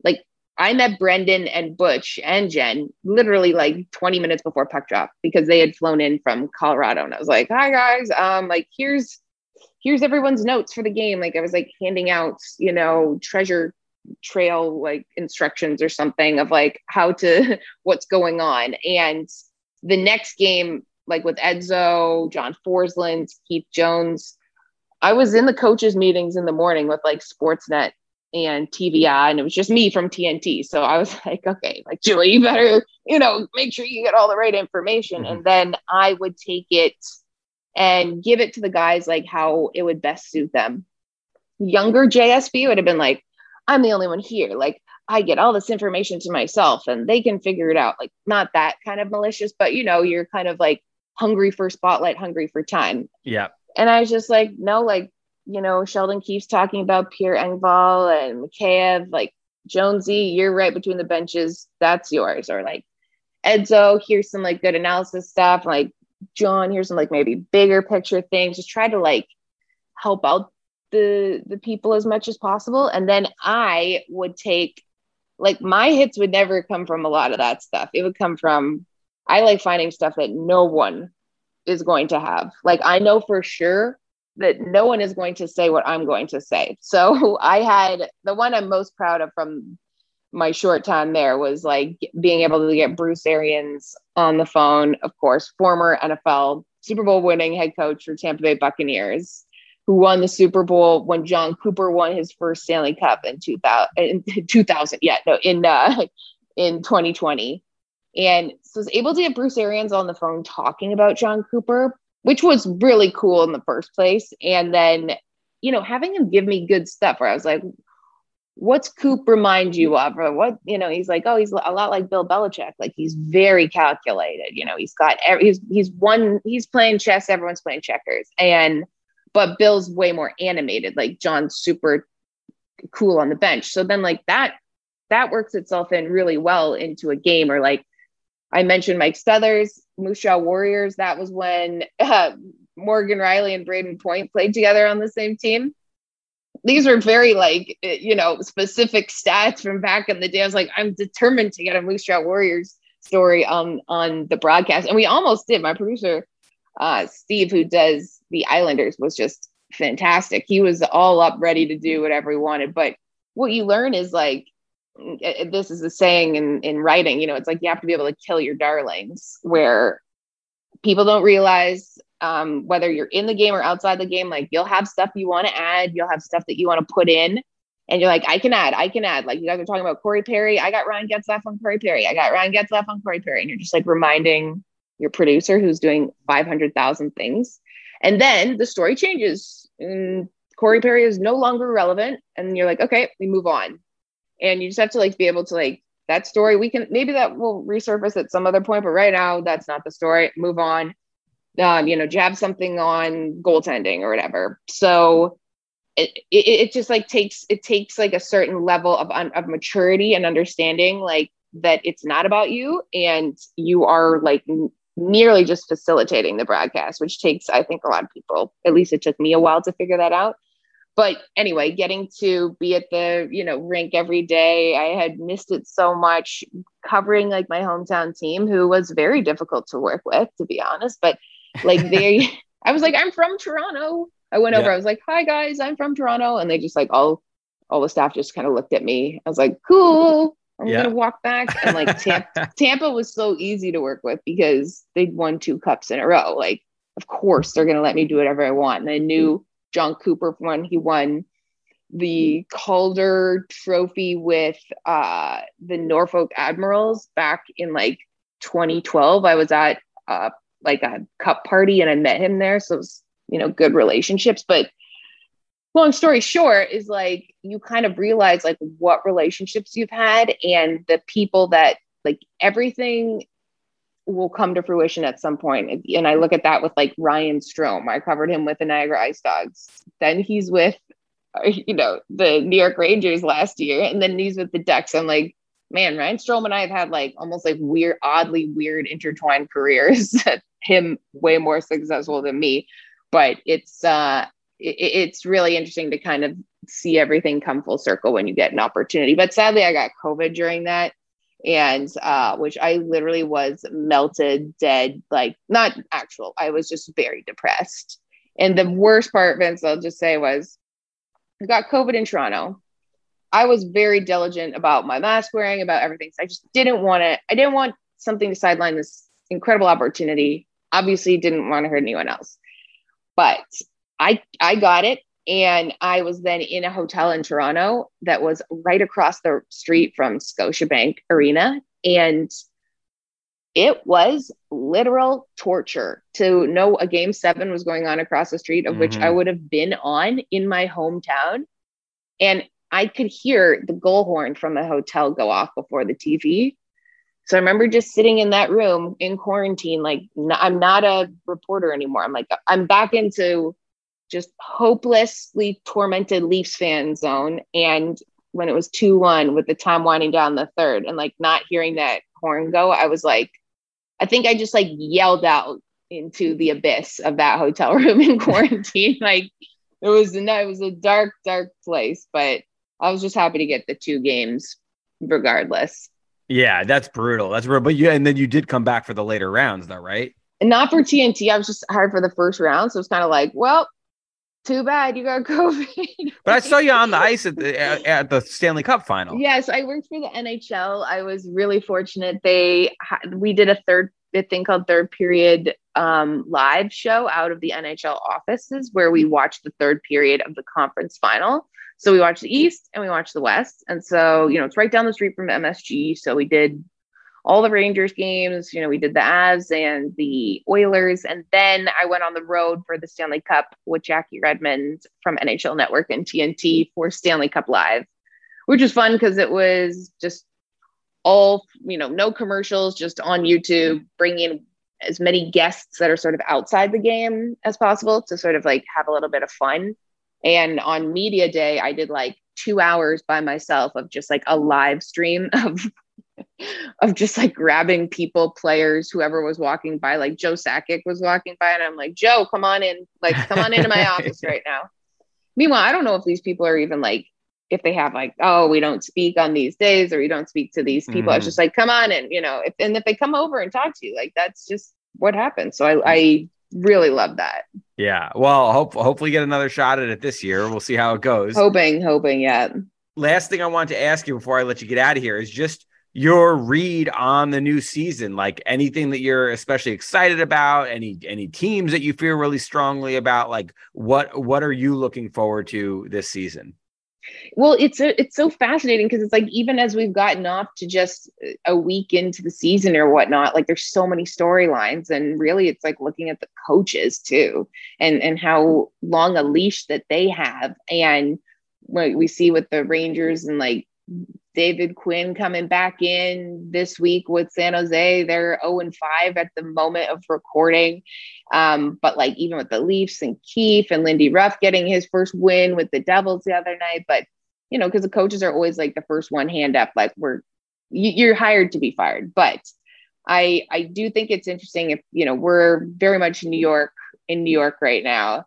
S2: like I met Brendan and Butch and Jen literally like 20 minutes before puck drop because they had flown in from Colorado and I was like hi guys. Um like here's here's everyone's notes for the game. Like I was like handing out, you know, treasure trail like instructions or something of like how to what's going on. And the next game, like with Edzo, John Forslund, Keith Jones, I was in the coaches meetings in the morning with like Sportsnet and TVA, and it was just me from TNT. So I was like, okay, like Julie, you better, you know, make sure you get all the right information. Mm-hmm. And then I would take it and give it to the guys like how it would best suit them. Younger JSB would have been like, I'm the only one here. Like, I get all this information to myself and they can figure it out. Like, not that kind of malicious, but you know, you're kind of like hungry for spotlight, hungry for time.
S1: Yeah.
S2: And I was just like, no, like, you know, Sheldon keeps talking about Pierre Engvall and Mikheyev, like Jonesy, you're right between the benches. That's yours. Or like Edzo, here's some like good analysis stuff. Like John, here's some like maybe bigger picture things. Just try to like help out the the people as much as possible. And then I would take like my hits would never come from a lot of that stuff. It would come from I like finding stuff that no one is going to have. Like I know for sure that no one is going to say what I'm going to say. So I had the one I'm most proud of from my short time there was like being able to get Bruce Arians on the phone, of course, former NFL Super Bowl winning head coach for Tampa Bay Buccaneers, who won the Super Bowl when John Cooper won his first Stanley Cup in 2000. In 2000 yeah, no, in uh, in 2020, and so I was able to get Bruce Arians on the phone talking about John Cooper, which was really cool in the first place, and then you know having him give me good stuff where I was like what's Coop remind you of? Or what, you know, he's like, oh, he's a lot like Bill Belichick. Like he's very calculated. You know, he's got, he's, he's one, he's playing chess, everyone's playing checkers. And, but Bill's way more animated. Like John's super cool on the bench. So then like that, that works itself in really well into a game or like I mentioned Mike Stothers, Moose Jaw Warriors. That was when uh, Morgan Rielly and Brayden Point played together on the same team these are very like eh, you know specific stats from back in the day. I was like, I'm determined to get a Moose Jaw Warriors story on on the broadcast, and we almost did. My producer, uh, Steve, who does the Islanders, was just fantastic. He was all up, ready to do whatever he wanted. But what you learn is like eh, eh, this is a saying in in writing. You know, it's like you have to be able to kill your darlings, where people don't realize um, whether you're in the game or outside the game, like you'll have stuff you want to add, you'll have stuff that you want to put in, and you're like, I can add, I can add. Like you guys are talking about Corey Perry, I got Ryan Getzlaf on Corey Perry, I got Ryan Getzlaf on Corey Perry, and you're just like reminding your producer who's doing 500,000 things, and then the story changes, and Corey Perry is no longer relevant, and you're like, okay, we move on, and you just have to like be able to like that story we can maybe that will resurface at some other point but right now that's not the story. Move on um, you know, jab something on goaltending or whatever. So it, it, it just like takes it takes like a certain level of of maturity and understanding like that it's not about you and you are like n- nearly just facilitating the broadcast which takes i think a lot of people at least it took me a while to figure that out but anyway, getting to be at the, you know, rink every day, I had missed it so much covering like my hometown team, who was very difficult to work with, to be honest. But like they, I was like, I'm from Toronto. I went over. I was like, hi guys, I'm from Toronto. And they just like all, all the staff just kind of looked at me. I was like, cool. I'm yeah. gonna walk back. And like Tampa, Tampa was so easy to work with because they'd won two cups in a row. Like, of course, they're gonna let me do whatever I want. And I knew John Cooper when he won the Calder Trophy with uh, the Norfolk Admirals back in like 2012. I was at uh, like a cup party and I met him there, so it was you know good relationships. But long story short is like you kind of realize like what relationships you've had and the people that like everything will come to fruition at some point. And I look at that with like Ryan Strome. I covered him with the Niagara Ice Dogs. Then he's with, you know, the New York Rangers last year, and then he's with the Ducks. I'm like, man, Ryan Strome and I have had like almost like weird, oddly weird intertwined careers. him way more successful than me, but it's uh, it, it's really interesting to kind of see everything come full circle when you get an opportunity. But sadly, I got COVID during that and uh, which I literally was melted, dead, like not actual. I was just very depressed. And the worst part, Vince, I'll just say was I got COVID in Toronto. I was very diligent about my mask wearing, about everything. So I just didn't want it. I didn't want something to sideline this incredible opportunity. Obviously, didn't want to hurt anyone else. But I I got it and I was then in a hotel in Toronto that was right across the street from Scotiabank Arena. And it was literal torture to know a game seven was going on across the street, of mm-hmm. which I mm-hmm. would have been on in my hometown. And I could hear the goal horn from the hotel go off before the TV. So I remember just sitting in that room in quarantine, like, I'm not a reporter anymore. I'm like, I'm back into just hopelessly tormented Leafs fan zone. And when it was 2 1 with the time winding down the third and like not hearing that horn go, I was like, I think I just like yelled out into the abyss of that hotel room in quarantine. like it was no, it was a dark, dark place, but I was just happy to get the two games regardless.
S1: Yeah, that's brutal. That's brutal. But yeah, and then you did come back for the later rounds, though, right?
S2: And not for TNT. I was just hired for the first round. So it's kind of like, well, too bad you got COVID.
S1: but I saw you on the ice at the at the Stanley Cup final.
S2: Yes, I worked for the NHL. I was really fortunate. They we did a third a thing called third period um, live show out of the NHL offices where we watched the third period of the conference final. So we watched the East and we watched the West, and so you know it's right down the street from MSG. So we did all the Rangers games. You know, we did the Avs and the Oilers. And then I went on the road for the Stanley Cup with Jackie Redmond from NHL Network and TNT for Stanley Cup Live, which was fun because it was just all, you know, no commercials, just on YouTube, bringing as many guests that are sort of outside the game as possible to sort of like have a little bit of fun. And on media day, I did like two hours by myself of just like a live stream of of just like grabbing people, players, whoever was walking by. Like Joe Sakic was walking by, and I'm like, Joe, come on in, like, come on into my office right now. Meanwhile, I don't know if these people are even like, if they have like, oh, we don't speak on these days or we don't speak to these people. Mm. It's just like, come on and you know, if and if they come over and talk to you, like that's just what happens. So I, I really love that.
S1: Yeah. Well, hope hopefully get another shot at it this year. We'll see how it goes.
S2: Hoping, hoping, yeah.
S1: Last thing I want to ask you before I let you get out of here is just your read on the new season like anything that you're especially excited about any any teams that you feel really strongly about like what what are you looking forward to this season
S2: well it's a, it's so fascinating because it's like even as we've gotten off to just a week into the season or whatnot like there's so many storylines and really it's like looking at the coaches too and and how long a leash that they have. And what we see with the rangers and like David Quinn coming back in this week with San Jose. They're 0 and 5 at the moment of recording. Um, but like even with the Leafs and Keefe and Lindy Ruff getting his first win with the Devils the other night. But you know, because the coaches are always like the first one hand up, like we're you're hired to be fired. But I I do think it's interesting if you know we're very much in New York in New York right now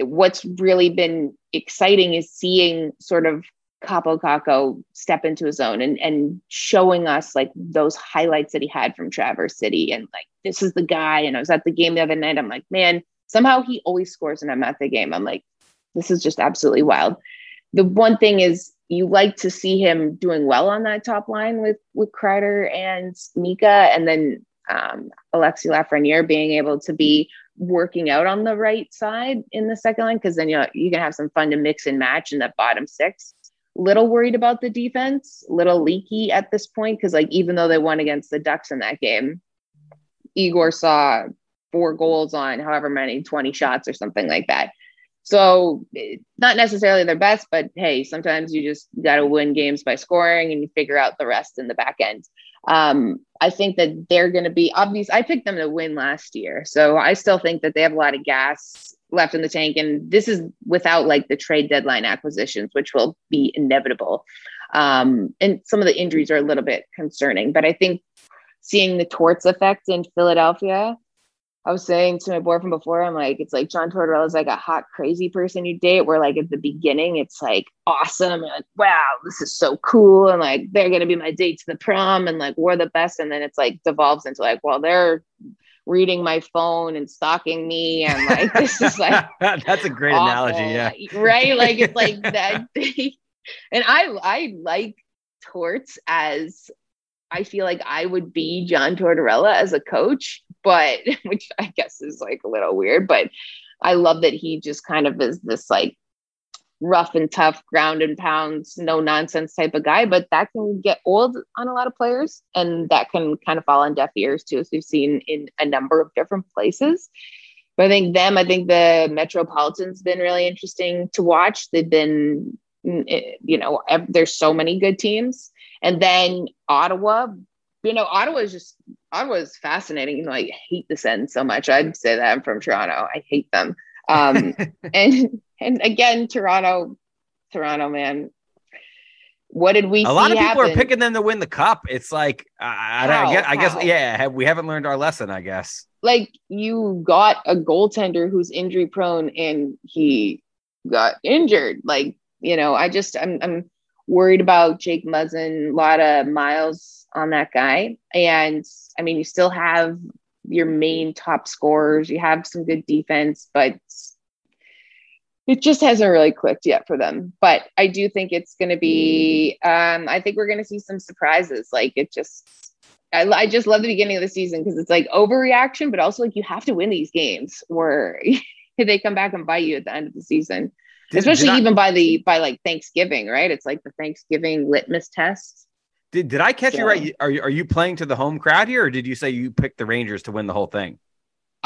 S2: what's really been exciting is seeing sort of Kaapo Kakko step into his own and and showing us like those highlights that he had from Traverse City and like this is the guy. And I was at the game the other night. I'm like, man, somehow he always scores when I'm at the game. I'm like, this is just absolutely wild. The one thing is you like to see him doing well on that top line with with Kreider and Mika, and then um, Alexi Lafreniere being able to be working out on the right side in the second line because then you know, you can have some fun to mix and match in that bottom six little worried about the defense, little leaky at this point because like even though they won against the Ducks in that game, Igor saw four goals on however many 20 shots or something like that. So not necessarily their best, but hey, sometimes you just got to win games by scoring and you figure out the rest in the back end. Um, I think that they're going to be obvious. I picked them to win last year, so I still think that they have a lot of gas left in the tank. And this is without like the trade deadline acquisitions, which will be inevitable. Um, and some of the injuries are a little bit concerning, but I think seeing the Torts effect in Philadelphia, I was saying to my boyfriend before, I'm like, it's like John Tortorella is like a hot, crazy person you date, where like at the beginning, it's like awesome. And like, wow, this is so cool. And like, they're going to be my date to the prom and like, we're the best. And then it's like devolves into like, well, they're reading my phone and stalking me and like this is like
S1: that's a great awful. analogy yeah
S2: right? Like it's like that and i i like torts as i feel like i would be john tortorella as a coach but which i guess is like a little weird but i love that he just kind of is this like rough and tough ground and pounds no nonsense type of guy but that can get old on a lot of players and that can kind of fall on deaf ears too as we've seen in a number of different places. But i think them i think the metropolitans been really interesting to watch. They've been mm, eh, you know there's so many good teams. And then ottawa you know ottawa is just ottawa is fascinating. You know i hate the Sens so much. I'd say that i'm from toronto. I hate them. Um, and and again, Toronto, Toronto, man. What did we?
S1: A lot of people
S2: happen?
S1: are picking them to win the cup. It's like I, I, guess, I guess, yeah, we haven't learned our lesson. I guess.
S2: Like you got a goaltender who's injury prone, and he got injured. Like you know, I just I'm I'm worried about Jake Muzzin. A lot of miles on that guy, and I mean, you still have your main top scorers. You have some good defense, but it just hasn't really clicked yet for them. But I do think it's going to be. Um, I think we're going to see some surprises. Like it just. I, I just love the beginning of the season because it's like overreaction, but also like you have to win these games or they come back and bite you at the end of the season. Did, Especially did even I, by the by like Thanksgiving, right? It's like the Thanksgiving litmus test.
S1: Did, did I catch so, you right? Are you, are you playing to the home crowd here, or did you say you picked the Rangers to win the whole thing?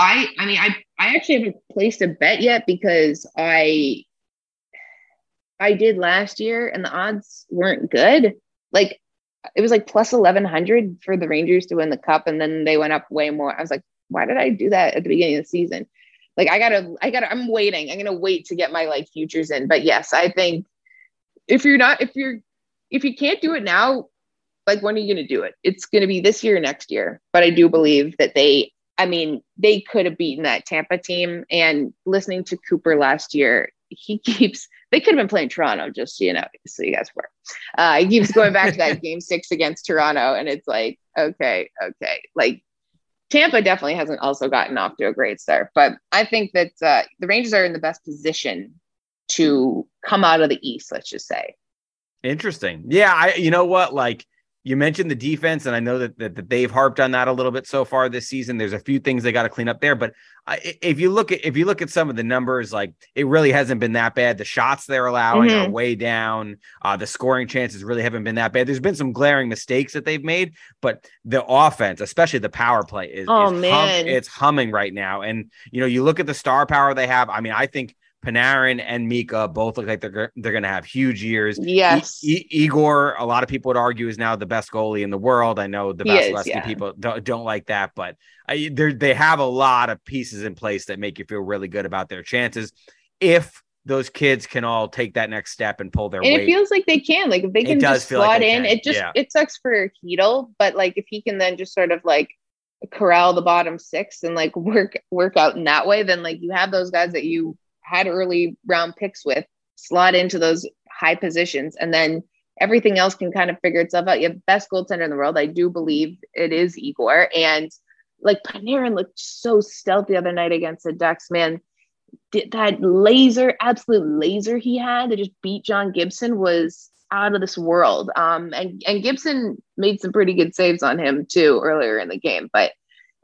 S2: I I mean I I actually haven't placed a bet yet because I I did last year and the odds weren't good. Like it was like plus 1100 for the Rangers to win the cup and then they went up way more. I was like, why did I do that at the beginning of the season? Like I gotta, I gotta, I'm waiting. I'm gonna wait to get my like futures in. But yes, I think if you're not, if you're, if you can't do it now, like when are you gonna do it? It's gonna be this year or next year. But I do believe that they I mean, they could have beaten that Tampa team. And listening to Cooper last year, he keeps they could have been playing Toronto, just so you know, so you guys were. Uh, he keeps going back to that game six against Toronto, and it's like, okay, okay, like Tampa definitely hasn't also gotten off to a great start, but I think that uh, the Rangers are in the best position to come out of the East. Let's just say.
S1: Interesting. Yeah, I. You know what? Like you mentioned the defense, and I know that, that, that, they've harped on that a little bit so far this season. There's a few things they got to clean up there, but if you look at if you look at some of the numbers, like it really hasn't been that bad. The shots they're allowing mm-hmm. are way down. Uh, the scoring chances really haven't been that bad. There's been some glaring mistakes that they've made, but the offense, especially the power play, is,
S2: oh
S1: is
S2: man,
S1: hum- it's humming right now. And you know, you look at the star power they have. I mean, I think Panarin and Mika both look like they're they're going to have huge years.
S2: Yes,
S1: e- Igor, a lot of people would argue is now the best goalie in the world. I know the best yeah. people don't, don't like that, but I, they have a lot of pieces in place that make you feel really good about their chances. If those kids can all take that next step and pull their
S2: and
S1: weight.
S2: it feels like they can like if they can just slot like in can. it just yeah. it sucks for Chytil but like if he can then just sort of like corral the bottom six and like work work out in that way then like you have those guys that you had early round picks with slot into those high positions, and then everything else can kind of figure itself out. You have the best goaltender in the world. I do believe it is Igor. And like Panarin looked so stealth the other night against the Ducks, man. That laser, absolute laser he had that just beat John Gibson was out of this world. Um, and and Gibson made some pretty good saves on him too earlier in the game, but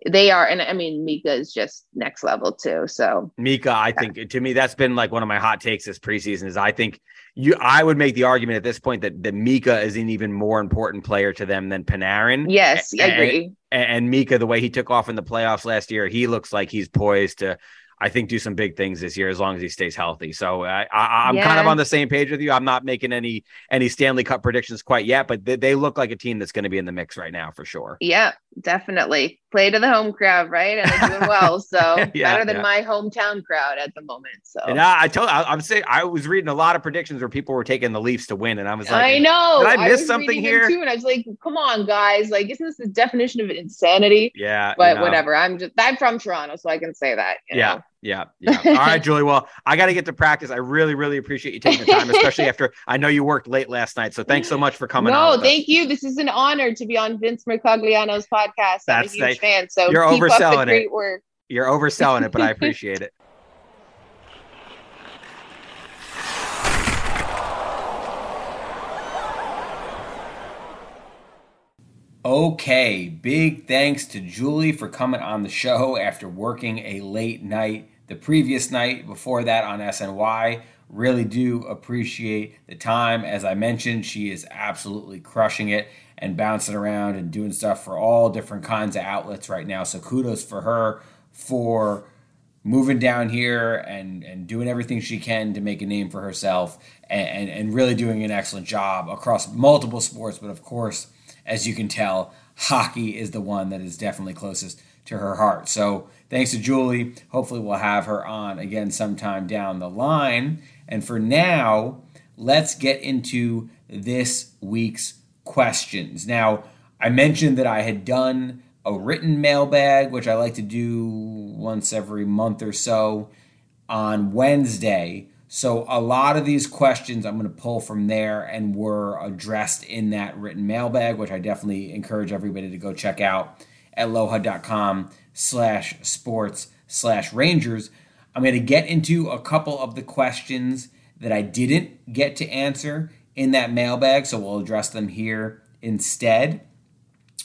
S2: they are, and I mean Mika is just next level too. So
S1: Mika, I yeah. think to me that's been like one of my hot takes this preseason. Is I think you, I would make the argument at this point that that Mika is an even more important player to them than Panarin.
S2: Yes, I agree.
S1: And, and Mika, the way he took off in the playoffs last year, he looks like he's poised to I think do some big things this year as long as he stays healthy. So uh, I, I, am yeah. kind of on the same page with you. I'm not making any any Stanley Cup predictions quite yet, but they, they look like a team that's going to be in the mix right now for sure.
S2: Yeah, definitely play to the home crowd, right? And they're doing well, so yeah, better than yeah. my hometown crowd at the moment. So
S1: and I, I told I, am saying I was reading a lot of predictions where people were taking the Leafs to win, and I was like,
S2: I know,
S1: did I miss I something here?
S2: Too, and I was like, come on, guys, like isn't this the definition of insanity?
S1: Yeah,
S2: but you know. whatever. I'm just I'm from Toronto, so I can say that.
S1: yeah. Know? Yeah. Yeah. All right, Julie. Well, I got to get to practice. I really, really appreciate you taking the time, especially after I know you worked late last night. So thanks so much for coming
S2: no,
S1: on.
S2: No, thank us. you. This is an honor to be on Vince Mercogliano's podcast. That's I'm a huge fan. So
S1: you're overselling
S2: it. Work.
S1: You're overselling it, but I appreciate it. Okay, big thanks to Julie for coming on the show after working a late night the previous night before that on SNY. Really do appreciate the time. As I mentioned, she is absolutely crushing it and bouncing around and doing stuff for all different kinds of outlets right now. So kudos for her for moving down here and, and doing everything she can to make a name for herself and, and, and really doing an excellent job across multiple sports, but of course as you can tell, hockey is the one that is definitely closest to her heart. So thanks to Julie. Hopefully, we'll have her on again sometime down the line. And for now, let's get into this week's questions. Now, I mentioned that I had done a written mailbag, which I like to do once every month or so on Wednesday. So a lot of these questions I'm going to pull from there and were addressed in that written mailbag, which I definitely encourage everybody to go check out at lohud.com slash sports slash rangers. I'm going to get into a couple of the questions that I didn't get to answer in that mailbag, so we'll address them here instead.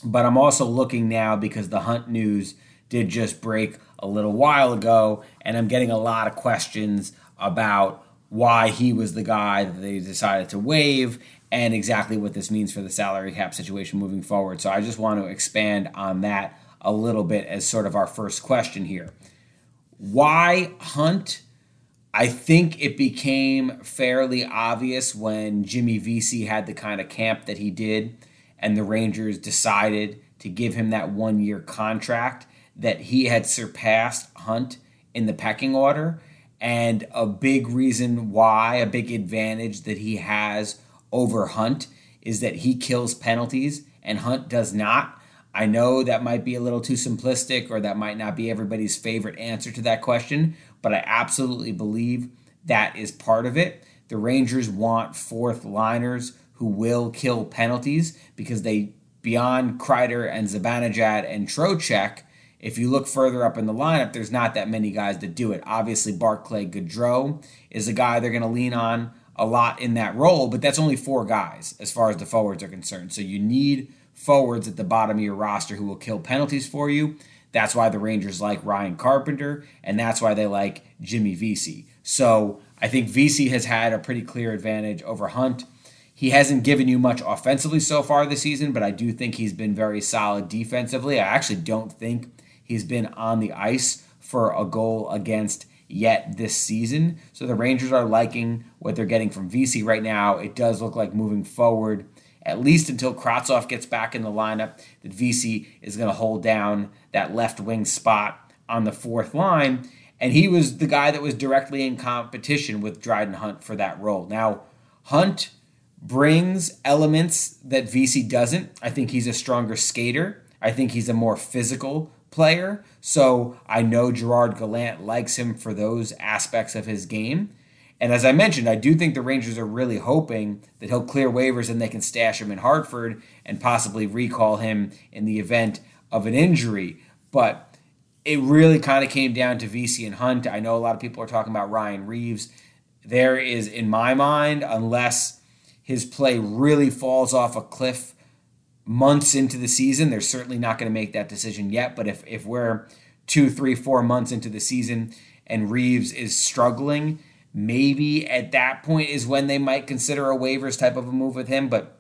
S1: But I'm also looking now because the Hunt news did just break a little while ago, and I'm getting a lot of questions about why he was the guy that they decided to waive and exactly what this means for the salary cap situation moving forward. So I just want to expand on that a little bit as sort of our first question here. Why Hunt? I think it became fairly obvious when Jimmy Vesey had the kind of camp that he did, and the Rangers decided to give him that one year contract that he had surpassed Hunt in the pecking order and a big reason why, a big advantage that he has over Hunt is that he kills penalties and Hunt does not. I know that might be a little too simplistic or that might not be everybody's favorite answer to that question, but I absolutely believe that is part of it. The Rangers want fourth liners who will kill penalties because they, beyond Kreider and Zibanejad and Trocheck, if you look further up in the lineup, there's not that many guys that do it. Obviously, Barclay Goodrow is a guy they're going to lean on a lot in that role, but that's only four guys as far as the forwards are concerned. So you need forwards at the bottom of your roster who will kill penalties for you. That's why the Rangers like Ryan Carpenter, and that's why they like Jimmy Vesey. So I think Vesey has had a pretty clear advantage over Hunt. He hasn't given you much offensively so far this season, but I do think he's been very solid defensively. I actually don't think He's been on the ice for a goal against yet this season. So the Rangers are liking what they're getting from Vesey right now. It does look like moving forward, at least until Kravtsov gets back in the lineup, that Vesey is going to hold down that left wing spot on the fourth line. And he was the guy that was directly in competition with Dryden Hunt for that role. Now, Hunt brings elements that Vesey doesn't. I think he's a stronger skater. I think he's a more physical player. So I know Gerard Gallant likes him for those aspects of his game. And as I mentioned, I do think the Rangers are really hoping that he'll clear waivers and they can stash him in Hartford and possibly recall him in the event of an injury. But it really kind of came down to Vesey and Hunt. I know a lot of people are talking about Ryan Reaves. There is, in my mind, unless his play really falls off a cliff months into the season. They're certainly not going to make that decision yet. But if, if we're two, three, four months into the season and Reeves is struggling, maybe at that point is when they might consider a waivers type of a move with him. But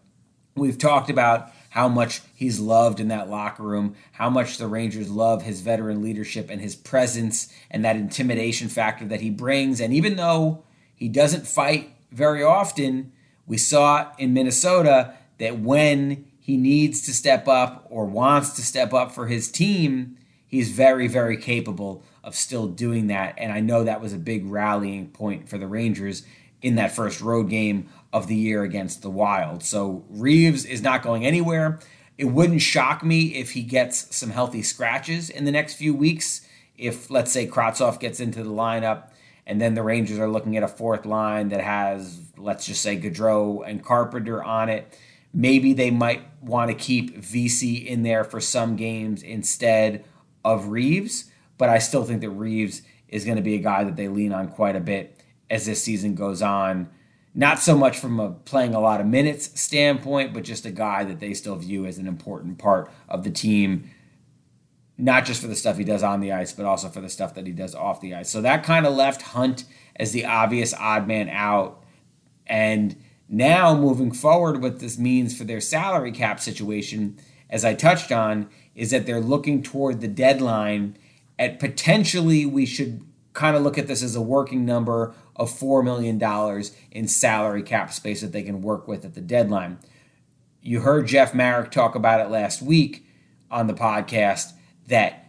S1: we've talked about how much he's loved in that locker room, how much the Rangers love his veteran leadership and his presence and that intimidation factor that he brings. And even though he doesn't fight very often, we saw in Minnesota that when he needs to step up or wants to step up for his team, he's very, very capable of still doing that. And I know that was a big rallying point for the Rangers in that first road game of the year against the Wild. So Reaves is not going anywhere. It wouldn't shock me if he gets some healthy scratches in the next few weeks. If, let's say, Kravtsov gets into the lineup and then the Rangers are looking at a fourth line that has, let's just say, Goodrow and Carpenter on it Maybe they might want to keep Vesey in there for some games instead of Reaves, but I still think that Reaves is going to be a guy that they lean on quite a bit as this season goes on. Not so much from a playing a lot of minutes standpoint, but just a guy that they still view as an important part of the team, not just for the stuff he does on the ice, but also for the stuff that he does off the ice. So that kind of left Hunt as the obvious odd man out. And now, moving forward, what this means for their salary cap situation, as I touched on, is that they're looking toward the deadline at potentially we should kind of look at this as a working number of $4 million in salary cap space that they can work with at the deadline. You heard Jeff Marek talk about it last week on the podcast that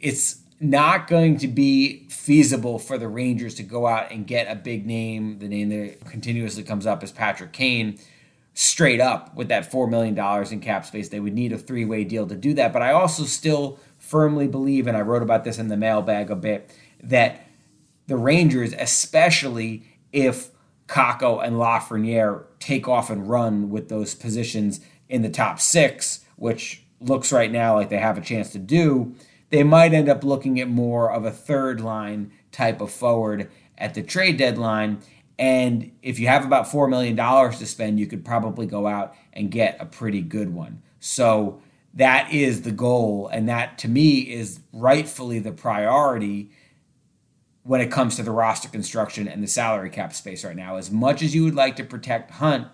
S1: it's not going to be feasible for the Rangers to go out and get a big name. The name that continuously comes up is Patrick Kane. Straight up with that $4 million in cap space, they would need a three way deal to do that. But I also still firmly believe, and I wrote about this in the mailbag a bit, that the Rangers, especially if Kakko and Lafreniere take off and run with those positions in the top six, which looks right now like they have a chance to do, they might end up looking at more of a third line type of forward at the trade deadline. And if you have about $4 million to spend, you could probably go out and get a pretty good one. So that is the goal. And that to me is rightfully the priority when it comes to the roster construction and the salary cap space right now. As much as you would like to protect Hunt,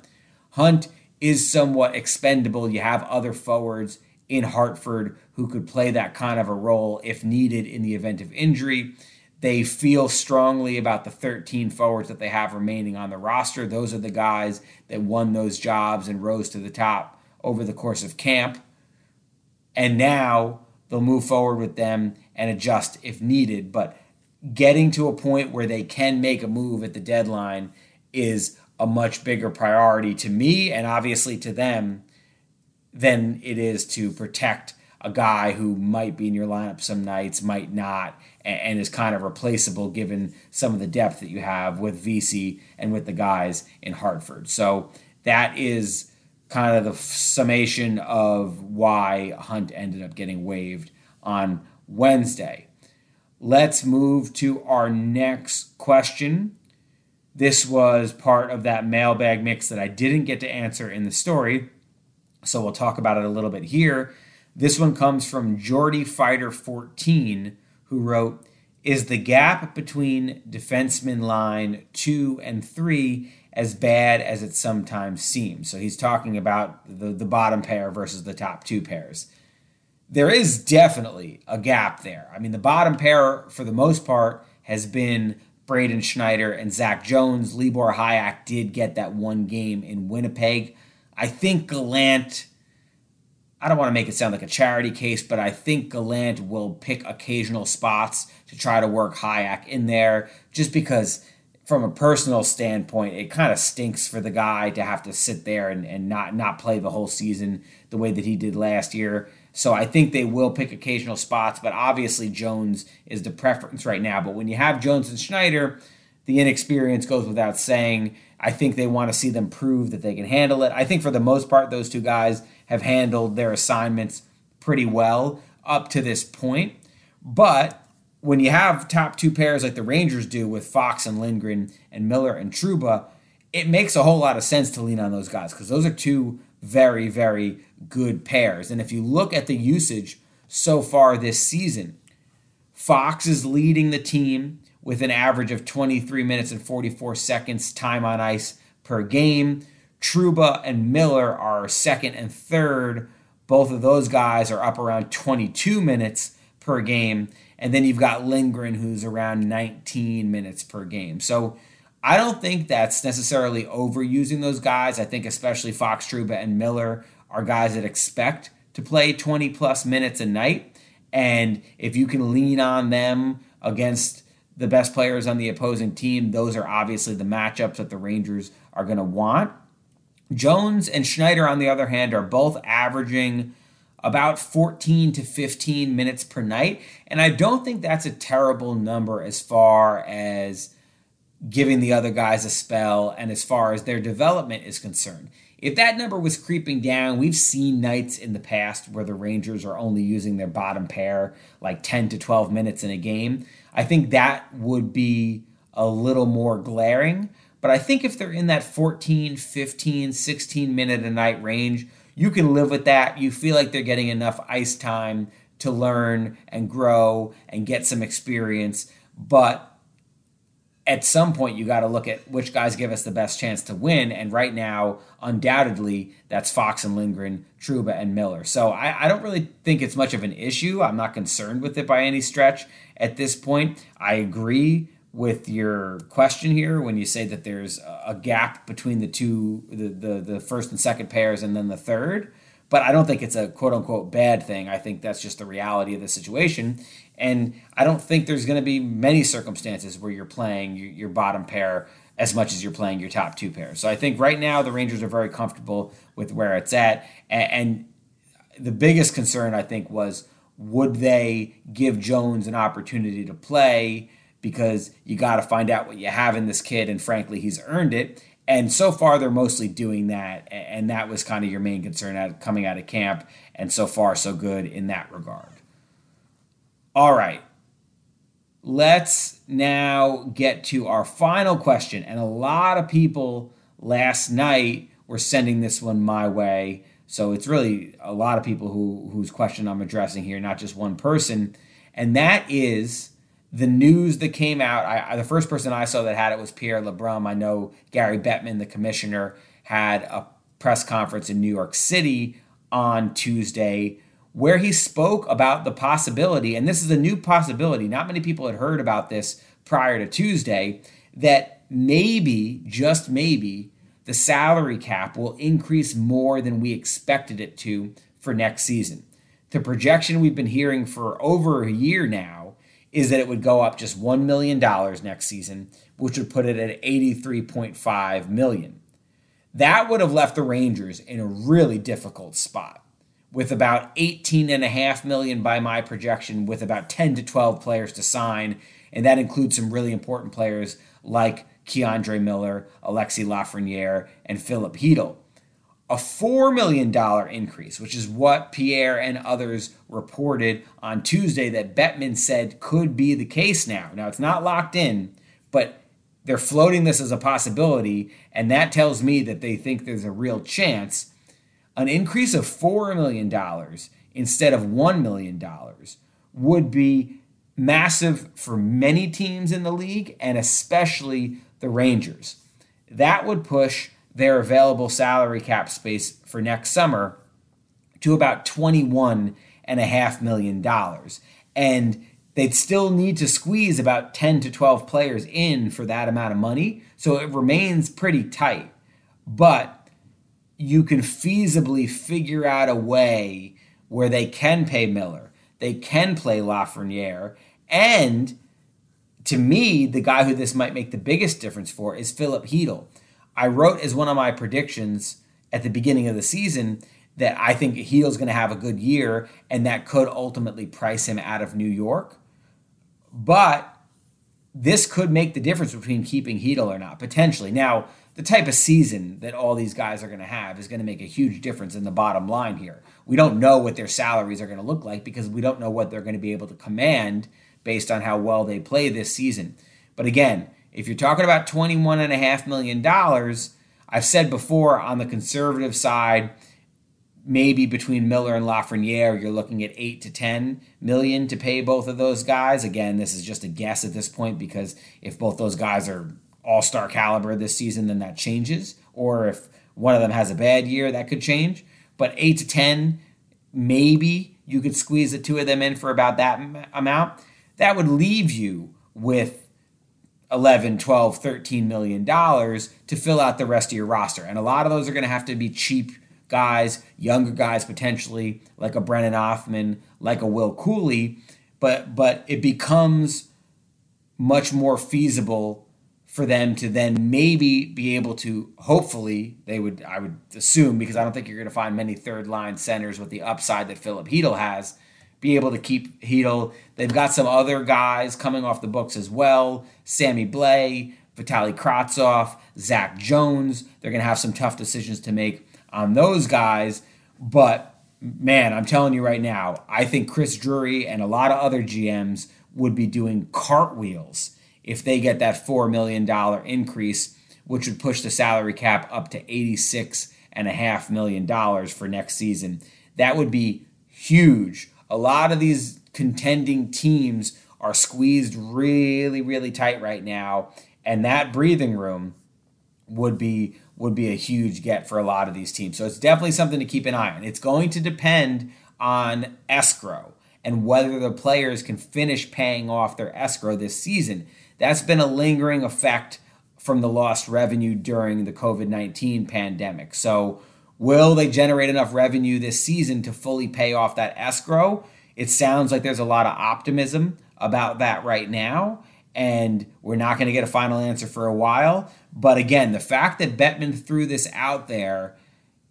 S1: Hunt is somewhat expendable. You have other forwards in Hartford who could play that kind of a role if needed in the event of injury. They feel strongly about the 13 forwards that they have remaining on the roster. Those are the guys that won those jobs and rose to the top over the course of camp. And now they'll move forward with them and adjust if needed. But getting to a point where they can make a move at the deadline is a much bigger priority to me and obviously to them than it is to protect a guy who might be in your lineup some nights, might not, and, is kind of replaceable given some of the depth that you have with Vesey and with the guys in Hartford. So that is kind of the summation of why Hunt ended up getting waived on Wednesday. Let's move to our next question. This was part of that mailbag mix that I didn't get to answer in the story. So we'll talk about it a little bit here. This one comes from Jordy Fighter 14, who wrote, Is the gap between defenseman line two and three as bad as it sometimes seems? So he's talking about the, the bottom pair versus the top two pairs. There is definitely a gap there. I mean, the bottom pair, for the most part, has been Braden Schneider and Zac Jones. Libor Hajek did get that one game in Winnipeg. I think Gallant, I don't want to make it sound like a charity case, but I think Gallant will pick occasional spots to try to work Hajek in there just because from a personal standpoint, it kind of stinks for the guy to have to sit there and, and not not play the whole season the way that he did last year. So I think they will pick occasional spots, but obviously Jones is the preference right now. But when you have Jones and Schneider, the inexperience goes without saying. I think they want to see them prove that they can handle it. I think for the most part, those two guys have handled their assignments pretty well up to this point. But when you have top two pairs like the Rangers do with Fox and Lindgren and Miller and Trouba, it makes a whole lot of sense to lean on those guys because those are two very, very good pairs. And if you look at the usage so far this season, Fox is leading the team with an average of 23 minutes and 44 seconds time on ice per game. Trouba and Miller are second and third. Both of those guys are up around 22 minutes per game. And then you've got Lindgren, who's around 19 minutes per game. So I don't think that's necessarily overusing those guys. I think especially Fox, Trouba, and Miller are guys that expect to play 20 plus minutes a night. And if you can lean on them against the best players on the opposing team, those are obviously the matchups that the Rangers are going to want. Jones and Schneider, on the other hand, are both averaging about 14 to 15 minutes per night. And I don't think that's a terrible number as far as giving the other guys a spell and as far as their development is concerned. If that number was creeping down, we've seen nights in the past where the Rangers are only using their bottom pair like 10 to 12 minutes in a game. I think that would be a little more glaring. But I think if they're in that 14, 15, 16 minute a night range, you can live with that. You feel like they're getting enough ice time to learn and grow and get some experience. But at some point you got to look at which guys give us the best chance to win. And right now, undoubtedly, that's Fox and Lindgren, Trouba and Miller. So I, I, don't really think it's much of an issue. I'm not concerned with it by any stretch at this point. I agree with your question here when you say that there's a gap between the two, the, the, the first and second pairs and then the third. But I don't think it's a quote unquote bad thing. I think that's just the reality of the situation. And I don't think there's going to be many circumstances where you're playing your, your bottom pair as much as you're playing your top two pairs. So I think right now the Rangers are very comfortable with where it's at. And, and the biggest concern, I think, was would they give Jones an opportunity to play? Because you got to find out what you have in this kid. And frankly, he's earned it. And so far, they're mostly doing that. And that was kind of your main concern at coming out of camp. And so far, so good in that regard. All right. Let's now get to our final question. And a lot of people last night were sending this one my way. So it's really a lot of people who whose question I'm addressing here, not just one person. And that is the news that came out. I, the first person I saw that had it was Pierre LeBrun. I know Gary Bettman, the commissioner, had a press conference in New York City on Tuesday where he spoke about the possibility, and this is a new possibility, not many people had heard about this prior to Tuesday, that maybe, just maybe, the salary cap will increase more than we expected it to for next season. The projection we've been hearing for over a year now is that it would go up just $1 million next season, which would put it at 83.5 million. That would have left the Rangers in a really difficult spot with about 18 and a half million by my projection with about 10 to 12 players to sign and that includes some really important players like K'Andre Miller, Alexis Lafreniere, and Filip Chytil. A $4 million increase, which is what Pierre and others reported on Tuesday that Bettman said could be the case now. Now, it's not locked in, but they're floating this as a possibility, and that tells me that they think there's a real chance an increase of $4 million instead of $1 million would be massive for many teams in the league and especially the Rangers. That would push their available salary cap space for next summer to about $21.5 million. And they'd still need to squeeze about 10 to 12 players in for that amount of money. So it remains pretty tight. But you can feasibly figure out a way where they can pay Miller, they can play Lafreniere, and to me, the guy who this might make the biggest difference for is Filip Chytil. I wrote as one of my predictions at the beginning of the season that I think Chytil's going to have a good year, and that could ultimately price him out of New York. But this could make the difference between keeping Chytil or not, potentially. Now, the type of season that all these guys are going to have is going to make a huge difference in the bottom line here. We don't know what their salaries are going to look like because we don't know what they're going to be able to command based on how well they play this season. But again, if you're talking about $21.5 million, I've said before on the conservative side, maybe between Miller and Lafreniere, you're looking at eight to ten million to pay both of those guys. Again, this is just a guess at this point because if both those guys are all-star caliber this season, then that changes. Or if one of them has a bad year, that could change. But eight to ten, maybe you could squeeze the two of them in for about that amount. That would leave you with 11, 12, 13 million dollars to fill out the rest of your roster. And a lot of those are going to have to be cheap guys, younger guys potentially, like a Brennan Othmann, like a Will Cooley, but but it becomes much more feasible for them to then maybe be able to hopefully they would I would assume because I don't think you're going to find many third line centers with the upside that Filip Chytil has be able to keep Chytil. They've got some other guys coming off the books as well. Sammy Blais, Vitaly Kravtsov, Zac Jones. They're going to have some tough decisions to make on those guys. But man, I'm telling you right now, I think Chris Drury and a lot of other GMs would be doing cartwheels if they get that $4 million increase, which would push the salary cap up to $86.5 million for next season. That would be huge. A lot of these contending teams are squeezed really, really tight right now. And that breathing room would be would be a huge get for a lot of these teams. So it's definitely something to keep an eye on. It's going to depend on escrow and whether the players can finish paying off their escrow this season. That's been a lingering effect from the lost revenue during the COVID 19 pandemic. So, will they generate enough revenue this season to fully pay off that escrow? It sounds like there's a lot of optimism about that right now and we're not going to get a final answer for a while. But again, the fact that Bettman threw this out there,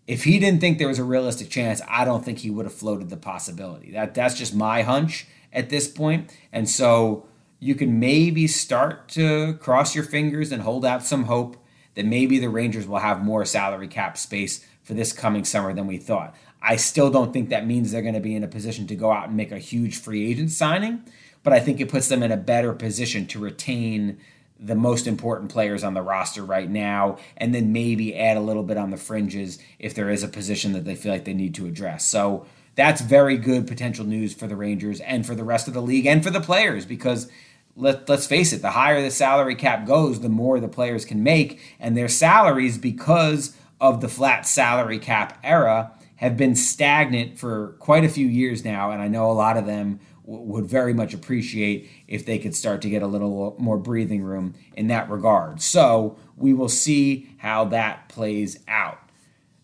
S1: if he didn't think there was a realistic chance, I don't think he would have floated the possibility. That that's just my hunch at this point. And so you can maybe start to cross your fingers and hold out some hope that maybe the Rangers will have more salary cap space for this coming summer than we thought. I still don't think that means they're going to be in a position to go out and make a huge free agent signing but I think it puts them in a better position to retain the most important players on the roster right now, and then maybe add a little bit on the fringes if there is a position that they feel like they need to address. So that's very good potential news for the Rangers and for the rest of the league and for the players because let, let's face it, the higher the salary cap goes, the more the players can make, and their salaries, because of the flat salary cap era, have been stagnant for quite a few years now, and I know a lot of them would very much appreciate if they could start to get a little more breathing room in that regard. So we will see how that plays out.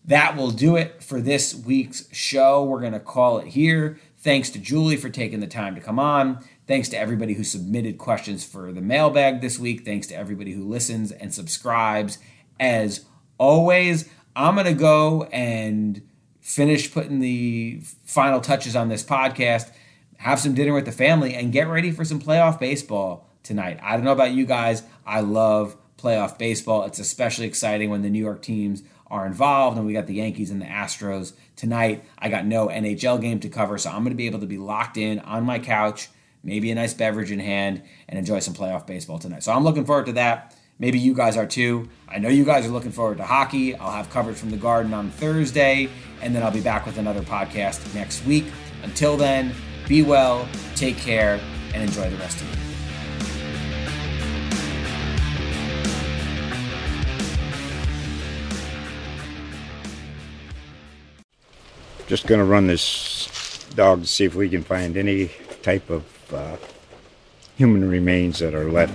S1: That will do it for this week's show. We're going to call it here. Thanks to Julie for taking the time to come on. Thanks to everybody who submitted questions for the mailbag this week. Thanks to everybody who listens and subscribes. As always, I'm going to go and finish putting the final touches on this podcast have some dinner with the family, and get ready for some playoff baseball tonight. I don't know about you guys. I love playoff baseball. It's especially exciting when the New York teams are involved, and we got the Yankees and the Astros tonight. I got no NHL game to cover, so I'm going to be able to be locked in on my couch, maybe a nice beverage in hand, and enjoy some playoff baseball tonight. So I'm looking forward to that. Maybe you guys are too. I know you guys are looking forward to hockey. I'll have coverage from the Garden on Thursday, and then I'll be back with another podcast next week. Until then, be well, take care, and enjoy the rest of it.
S3: Just going to run this dog to see if we can find any type of uh, human remains that are left.